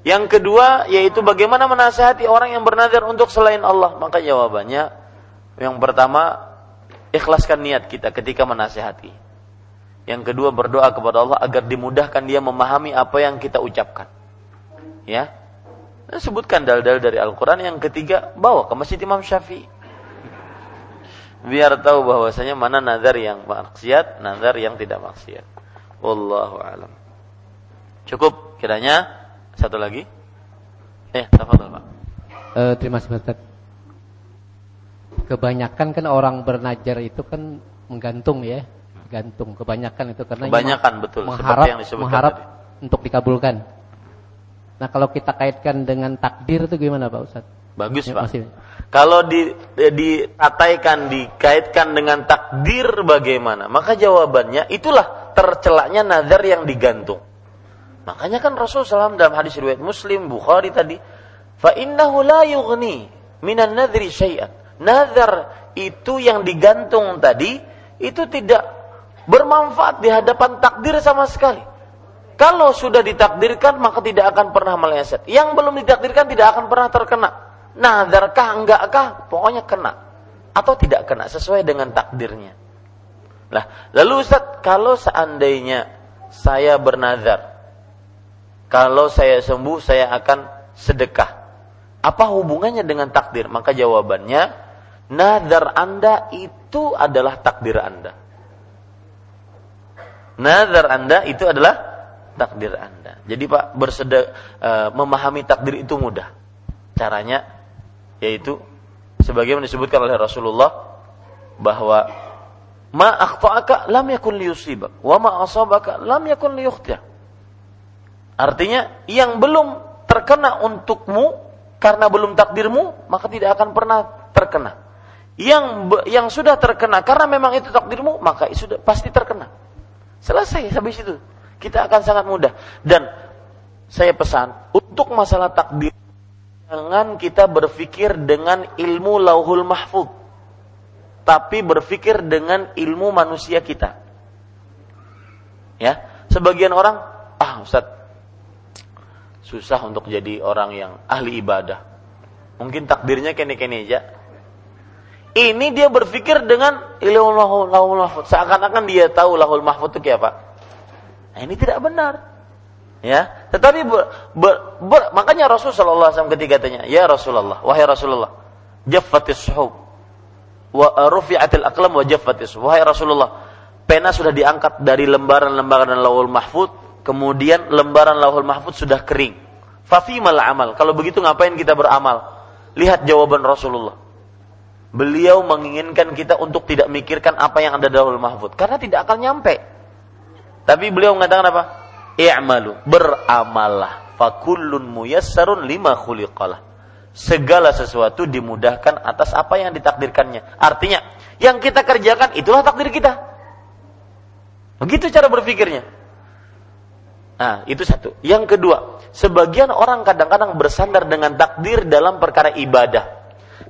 Yang kedua yaitu bagaimana menasihati orang yang bernazar untuk selain Allah. Maka jawabannya yang pertama, ikhlaskan niat kita ketika menasehati. Yang kedua, berdoa kepada Allah agar dimudahkan dia memahami apa yang kita ucapkan. Ya. Dan sebutkan dal-dal dari Al-Quran. Yang ketiga, bawa ke Masjid Imam Syafi'i. Biar tahu bahwasanya mana nazar yang maksiat, nazar yang tidak maksiat. Wallahu alam. Cukup kiranya satu lagi. Eh, tafadhol Pak. Uh, terima kasih Ustaz kebanyakan kan orang bernajar itu kan menggantung ya, gantung kebanyakan itu karena kebanyakan betul mengharap yang mengharap tadi. untuk dikabulkan. Nah, kalau kita kaitkan dengan takdir itu gimana Pak Ustaz? Bagus, ya, Pak. Masih. Kalau di ditataikan dikaitkan dengan takdir bagaimana? Maka jawabannya itulah tercelaknya nazar yang digantung. Makanya kan Rasulullah SAW dalam hadis riwayat Muslim, Bukhari tadi, fa innahu la yughni minan nadri syai'an nazar itu yang digantung tadi itu tidak bermanfaat di hadapan takdir sama sekali. Kalau sudah ditakdirkan maka tidak akan pernah meleset. Yang belum ditakdirkan tidak akan pernah terkena. Nazarkah enggakah? Pokoknya kena atau tidak kena sesuai dengan takdirnya. Lah, lalu Ustaz, kalau seandainya saya bernazar kalau saya sembuh saya akan sedekah. Apa hubungannya dengan takdir? Maka jawabannya Nazar Anda itu adalah takdir Anda. Nazar Anda itu adalah takdir Anda. Jadi Pak bersedek uh, memahami takdir itu mudah. Caranya yaitu sebagaimana disebutkan oleh Rasulullah bahwa ma akhta'aka lam yakun liyusibak wa ma asabaka lam yakun liyukhtiak. Artinya yang belum terkena untukmu karena belum takdirmu maka tidak akan pernah terkena yang yang sudah terkena karena memang itu takdirmu maka sudah pasti terkena. Selesai habis itu. Kita akan sangat mudah. Dan saya pesan untuk masalah takdir jangan kita berpikir dengan ilmu lauhul mahfud tapi berpikir dengan ilmu manusia kita. Ya sebagian orang ah Ustaz susah untuk jadi orang yang ahli ibadah. Mungkin takdirnya kene-kene aja ini dia berpikir dengan ilmu lahul mahfud. Seakan-akan dia tahu lahul mahfud itu kayak apa. Nah, ini tidak benar. Ya, tetapi ber, ber, ber, makanya Rasulullah SAW ketika tanya, ya Rasulullah, wahai Rasulullah, jaffatis suhub, wa rufi'atil aqlam wa jaffatis. Wahai Rasulullah, pena sudah diangkat dari lembaran-lembaran lahul mahfud, kemudian lembaran lahul mahfud sudah kering. Fafimal amal. Kalau begitu ngapain kita beramal? Lihat jawaban Rasulullah Beliau menginginkan kita untuk tidak mikirkan apa yang ada dalam mahfud karena tidak akan nyampe. Tapi beliau mengatakan apa? I'malu, beramalah. Fakullun muyassarun lima khuliqalah. Segala sesuatu dimudahkan atas apa yang ditakdirkannya. Artinya, yang kita kerjakan itulah takdir kita. Begitu cara berpikirnya. Nah, itu satu. Yang kedua, sebagian orang kadang-kadang bersandar dengan takdir dalam perkara ibadah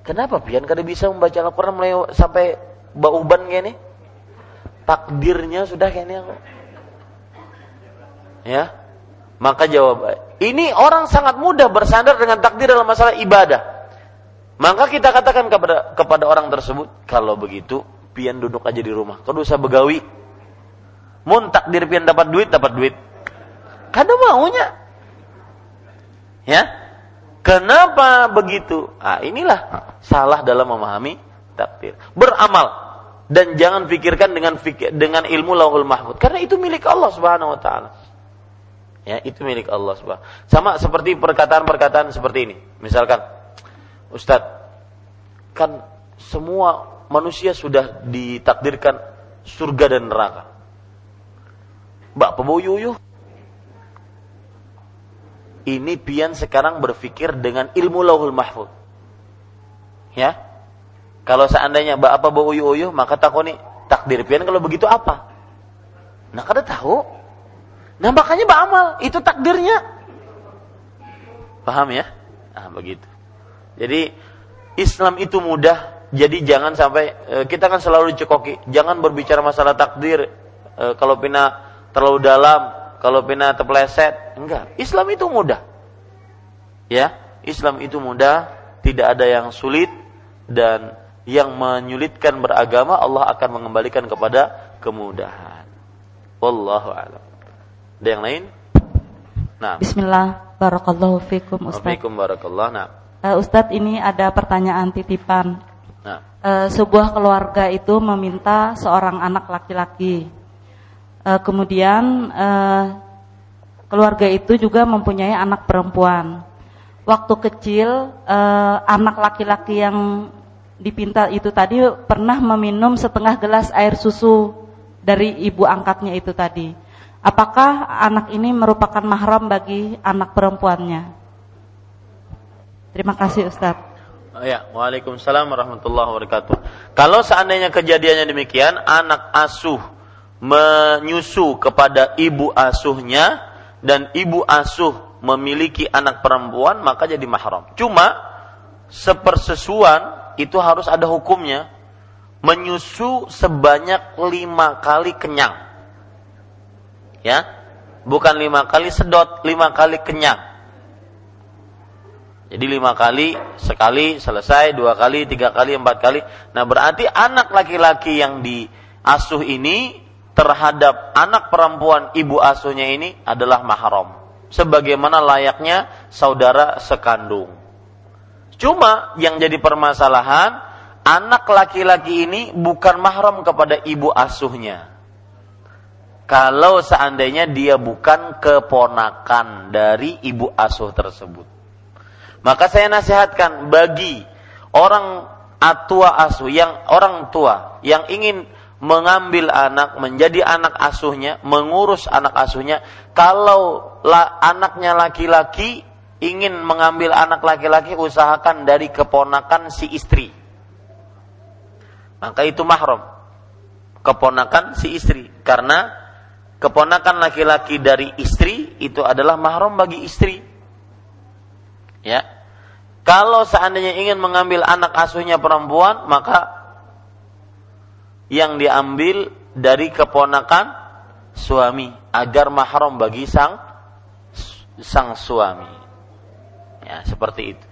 Kenapa pian kada bisa membaca Al-Quran mulai sampai bauban gini? Takdirnya sudah kayaknya aku. Ya. Maka jawab, ini orang sangat mudah bersandar dengan takdir dalam masalah ibadah. Maka kita katakan kepada kepada orang tersebut, kalau begitu pian duduk aja di rumah. Kau usah begawi. Mun takdir pian dapat duit, dapat duit. Kada maunya. Ya, Kenapa begitu? Ah, inilah salah dalam memahami takdir. Beramal dan jangan pikirkan dengan fikir, dengan ilmu Lauhul Mahfud karena itu milik Allah Subhanahu wa taala. Ya, itu milik Allah Subhanahu. Sama seperti perkataan-perkataan seperti ini. Misalkan, Ustadz, kan semua manusia sudah ditakdirkan surga dan neraka. Mbak peboyuyu Ini pian sekarang berpikir dengan ilmu lauhul mahfud. Ya. Kalau seandainya apa bau uyuh-uyuh, maka takoni takdir pian kalau begitu apa? Nah, kada tahu. Nah, makanya beramal, itu takdirnya. Paham ya? Nah, begitu. Jadi Islam itu mudah, jadi jangan sampai eh, kita kan selalu dicekoki, jangan berbicara masalah takdir eh, kalau pina terlalu dalam, kalau pina terpleset. Enggak, Islam itu mudah. Ya, Islam itu mudah, tidak ada yang sulit dan yang menyulitkan beragama Allah akan mengembalikan kepada kemudahan. Wallahu a'lam. Ada yang lain? Nah. Bismillah, barakallahu fikum Ustaz. Waalaikum barakallah. Nah. Uh, Ustadz ini ada pertanyaan titipan. Nah. Uh, sebuah keluarga itu meminta seorang anak laki-laki. Uh, kemudian uh, keluarga itu juga mempunyai anak perempuan. Waktu kecil uh, anak laki-laki yang dipinta itu tadi pernah meminum setengah gelas air susu dari ibu angkatnya itu tadi. Apakah anak ini merupakan mahram bagi anak perempuannya? Terima kasih Ustaz. Oh, ya, Waalaikumsalam warahmatullahi wabarakatuh. Kalau seandainya kejadiannya demikian, anak asuh menyusu kepada ibu asuhnya dan ibu asuh memiliki anak perempuan, maka jadi mahram. Cuma sepersesuan itu harus ada hukumnya. Menyusu sebanyak lima kali kenyang. Ya? Bukan lima kali sedot lima kali kenyang. Jadi lima kali sekali selesai dua kali tiga kali empat kali. Nah berarti anak laki-laki yang diasuh ini terhadap anak perempuan ibu asuhnya ini adalah mahram sebagaimana layaknya saudara sekandung Cuma yang jadi permasalahan, anak laki-laki ini bukan mahram kepada ibu asuhnya. Kalau seandainya dia bukan keponakan dari ibu asuh tersebut. Maka saya nasihatkan bagi orang atua asuh yang orang tua yang ingin mengambil anak menjadi anak asuhnya, mengurus anak asuhnya, kalau la, anaknya laki-laki ingin mengambil anak laki-laki usahakan dari keponakan si istri. Maka itu mahram. Keponakan si istri karena keponakan laki-laki dari istri itu adalah mahram bagi istri. Ya. Kalau seandainya ingin mengambil anak asuhnya perempuan, maka yang diambil dari keponakan suami agar mahram bagi sang sang suami. Ya, seperti itu.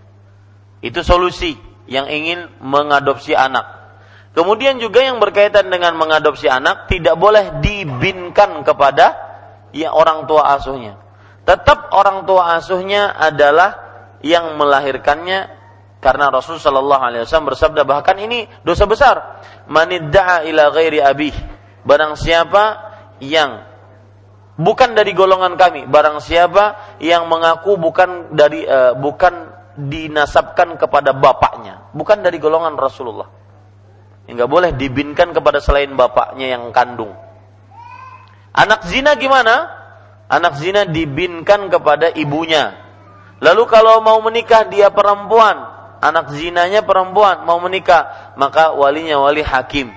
Itu solusi yang ingin mengadopsi anak. Kemudian juga yang berkaitan dengan mengadopsi anak tidak boleh dibinkan kepada ya orang tua asuhnya. Tetap orang tua asuhnya adalah yang melahirkannya karena Rasul Shallallahu Alaihi Wasallam bersabda bahkan ini dosa besar. Manidda'a ila ghairi abih. Barang siapa yang bukan dari golongan kami barang siapa yang mengaku bukan dari uh, bukan dinasabkan kepada bapaknya bukan dari golongan Rasulullah enggak boleh dibinkan kepada selain bapaknya yang kandung anak zina gimana anak zina dibinkan kepada ibunya lalu kalau mau menikah dia perempuan anak zinanya perempuan mau menikah maka walinya wali hakim.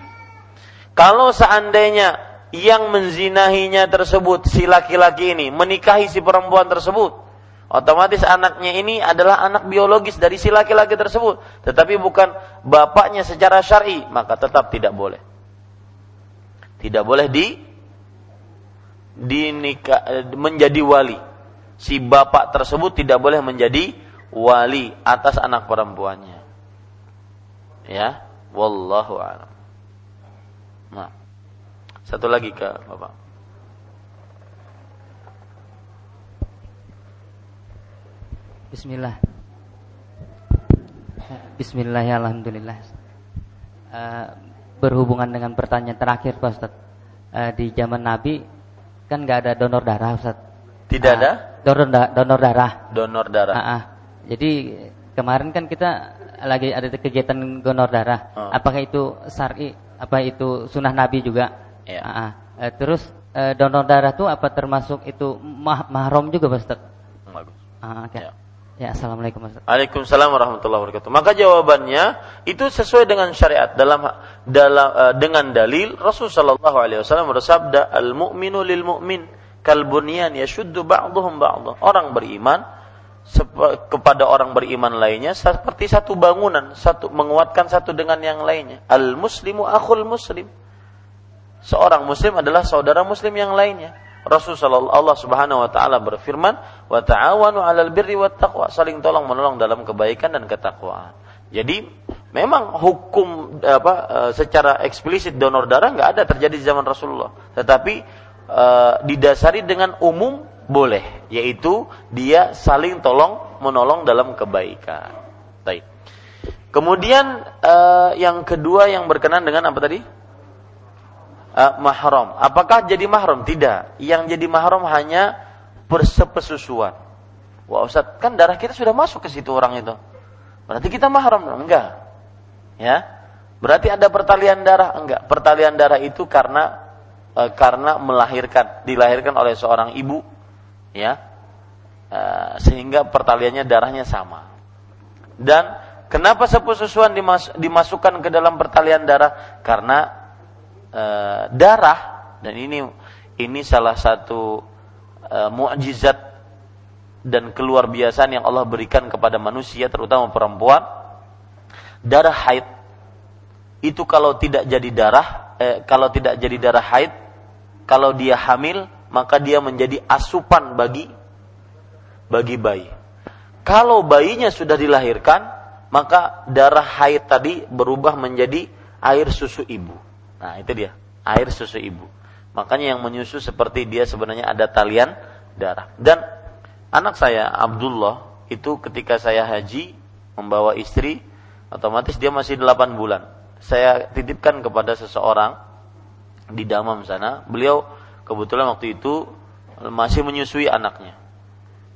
Kalau seandainya yang menzinahinya tersebut si laki-laki ini menikahi si perempuan tersebut otomatis anaknya ini adalah anak biologis dari si laki-laki tersebut tetapi bukan bapaknya secara syar'i maka tetap tidak boleh. Tidak boleh di dinikah menjadi wali. Si bapak tersebut tidak boleh menjadi wali atas anak perempuannya ya wallahu a'lam nah satu lagi ke Bapak. Bismillah. Bismillah ya alhamdulillah. Uh, berhubungan dengan pertanyaan terakhir Pak Ustaz. Uh, di zaman Nabi kan nggak ada donor darah Ustaz. Tidak uh, ada? Donor da donor darah. Donor darah. Uh, uh. Jadi kemarin kan kita lagi ada kegiatan donor darah. Uh. Apakah itu syar'i? Apa itu sunnah Nabi juga? Ya. Uh, uh, terus uh, donor darah itu apa termasuk itu mah mahram juga Pak Ustaz? Bagus. Ah, okay. ya. Ya, assalamualaikum. Waalaikumsalam warahmatullahi wabarakatuh. Maka jawabannya itu sesuai dengan syariat dalam dalam uh, dengan dalil Rasul sallallahu alaihi wasallam bersabda al mu'minu lil mu'min kal bunyan yashuddu ba'dhum ba'dha. Orang beriman kepada orang beriman lainnya seperti satu bangunan, satu menguatkan satu dengan yang lainnya. Al muslimu akhul muslim. Seorang muslim adalah saudara muslim yang lainnya. Rasulullah Allah Subhanahu wa taala berfirman, "Wa ta'awanu 'alal birri wat taqwa." Saling tolong menolong dalam kebaikan dan ketakwaan. Jadi memang hukum apa e, secara eksplisit donor darah nggak ada terjadi di zaman Rasulullah, tetapi e, didasari dengan umum boleh, yaitu dia saling tolong menolong dalam kebaikan. Baik. Kemudian uh, yang kedua yang berkenan dengan apa tadi? Uh, mahram. Apakah jadi mahram? Tidak. Yang jadi mahram hanya persepesusuan. Wah Ustaz, kan darah kita sudah masuk ke situ orang itu. Berarti kita mahram? Enggak. Ya. Berarti ada pertalian darah? Enggak. Pertalian darah itu karena uh, karena melahirkan, dilahirkan oleh seorang ibu ya. Uh, sehingga pertaliannya darahnya sama. Dan kenapa sepususuan dimas dimasukkan ke dalam pertalian darah? Karena uh, darah dan ini ini salah satu uh, mukjizat dan keluar biasaan yang Allah berikan kepada manusia terutama perempuan. Darah haid. Itu kalau tidak jadi darah eh, kalau tidak jadi darah haid kalau dia hamil maka dia menjadi asupan bagi bagi bayi. Kalau bayinya sudah dilahirkan, maka darah haid tadi berubah menjadi air susu ibu. Nah, itu dia, air susu ibu. Makanya yang menyusu seperti dia sebenarnya ada talian darah. Dan anak saya Abdullah itu ketika saya haji membawa istri, otomatis dia masih 8 bulan. Saya titipkan kepada seseorang di Damam sana. Beliau kebetulan waktu itu masih menyusui anaknya.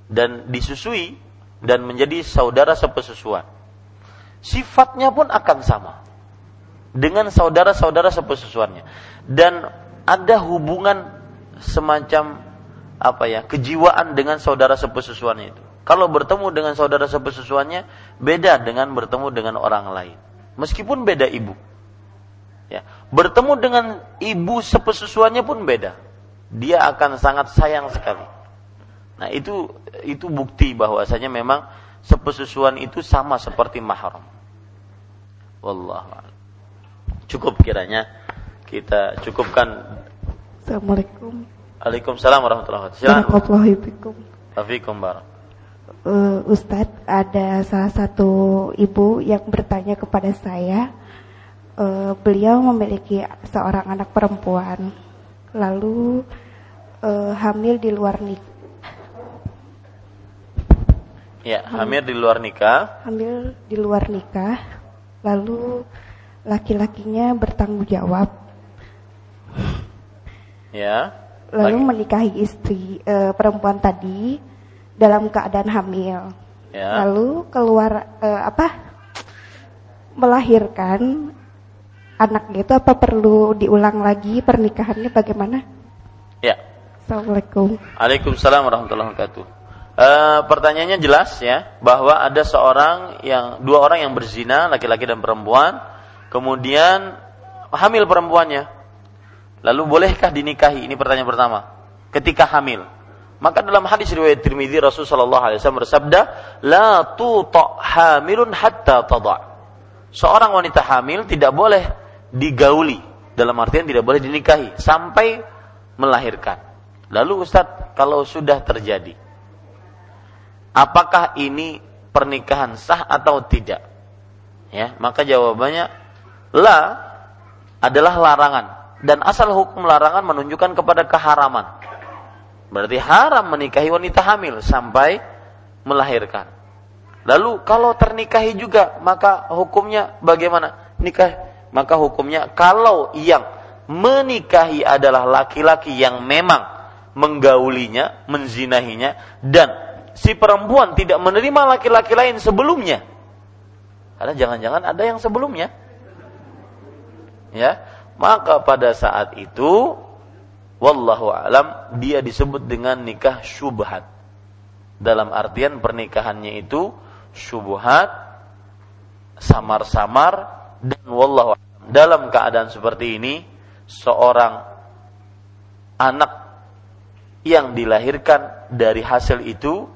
Dan disusui dan menjadi saudara sepesusuan. Sifatnya pun akan sama dengan saudara-saudara sepesusuannya. Dan ada hubungan semacam apa ya kejiwaan dengan saudara sepesusuannya itu. Kalau bertemu dengan saudara sepesusuannya beda dengan bertemu dengan orang lain. Meskipun beda ibu. Ya bertemu dengan ibu sepesusuannya pun beda dia akan sangat sayang sekali. Nah, itu itu bukti bahwasanya memang sepesusuan itu sama seperti mahram. Wallahu Cukup kiranya kita cukupkan. Assalamualaikum. Waalaikumsalam warahmatullahi wabarakatuh. Assalamualaikum Uh, Ustadz, ada salah satu ibu yang bertanya kepada saya, uh, beliau memiliki seorang anak perempuan lalu uh, hamil di luar nikah. Ya, hamil di luar nikah. Hamil di luar nikah, lalu laki-lakinya bertanggung jawab. Ya. Lalu laki. menikahi istri uh, perempuan tadi dalam keadaan hamil. Ya. Lalu keluar uh, apa? Melahirkan anaknya itu apa perlu diulang lagi pernikahannya bagaimana? Ya. Assalamualaikum. Waalaikumsalam warahmatullahi wabarakatuh. E, pertanyaannya jelas ya bahwa ada seorang yang dua orang yang berzina laki-laki dan perempuan kemudian hamil perempuannya lalu bolehkah dinikahi ini pertanyaan pertama ketika hamil maka dalam hadis riwayat Tirmidzi Rasulullah sallallahu alaihi wasallam bersabda la tuta hamilun hatta tada seorang wanita hamil tidak boleh digauli dalam artian tidak boleh dinikahi sampai melahirkan. Lalu Ustadz, kalau sudah terjadi, apakah ini pernikahan sah atau tidak? Ya, maka jawabannya la adalah larangan dan asal hukum larangan menunjukkan kepada keharaman. Berarti haram menikahi wanita hamil sampai melahirkan. Lalu kalau ternikahi juga maka hukumnya bagaimana? Nikah maka hukumnya kalau yang menikahi adalah laki-laki yang memang menggaulinya, menzinahinya dan si perempuan tidak menerima laki-laki lain sebelumnya. Karena jangan-jangan ada yang sebelumnya. Ya, maka pada saat itu wallahu alam dia disebut dengan nikah syubhat. Dalam artian pernikahannya itu syubhat, samar-samar dan wallahu dalam keadaan seperti ini seorang anak yang dilahirkan dari hasil itu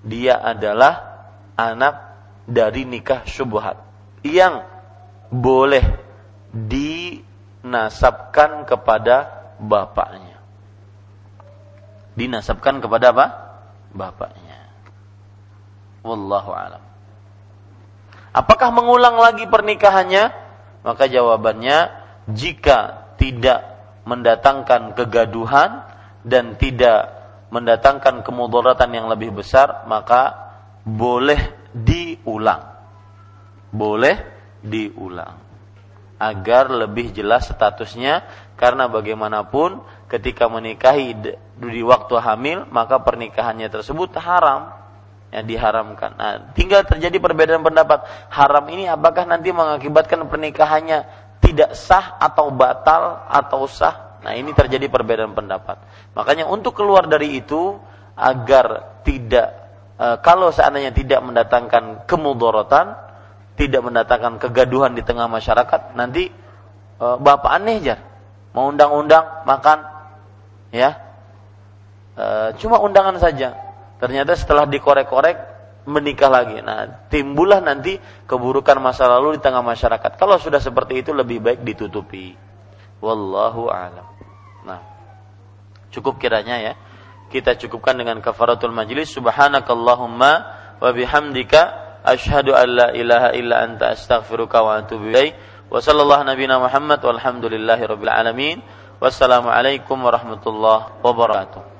dia adalah anak dari nikah syubhat yang boleh dinasabkan kepada bapaknya. Dinasabkan kepada apa? Bapaknya. Wallahu alam. Apakah mengulang lagi pernikahannya? Maka jawabannya jika tidak mendatangkan kegaduhan dan tidak mendatangkan kemudaratan yang lebih besar, maka boleh diulang. Boleh diulang. Agar lebih jelas statusnya karena bagaimanapun ketika menikahi di waktu hamil maka pernikahannya tersebut haram yang diharamkan. Nah, tinggal terjadi perbedaan pendapat. Haram ini apakah nanti mengakibatkan pernikahannya tidak sah atau batal atau sah? Nah, ini terjadi perbedaan pendapat. Makanya untuk keluar dari itu agar tidak e, kalau seandainya tidak mendatangkan kemudorotan, tidak mendatangkan kegaduhan di tengah masyarakat, nanti e, bapak aneh jar mau undang-undang makan ya e, cuma undangan saja ternyata setelah dikorek-korek menikah lagi. Nah timbullah nanti keburukan masa lalu di tengah masyarakat. Kalau sudah seperti itu lebih baik ditutupi. Wallahu alam. Nah cukup kiranya ya. Kita cukupkan dengan kafaratul majlis. Subhanakallahumma wa bihamdika asyhadu an la ilaha illa anta astaghfiruka wa atubu ilaik Wa sallallahu nabiyana Muhammad walhamdulillahi rabbil alamin. Wassalamualaikum warahmatullahi wabarakatuh.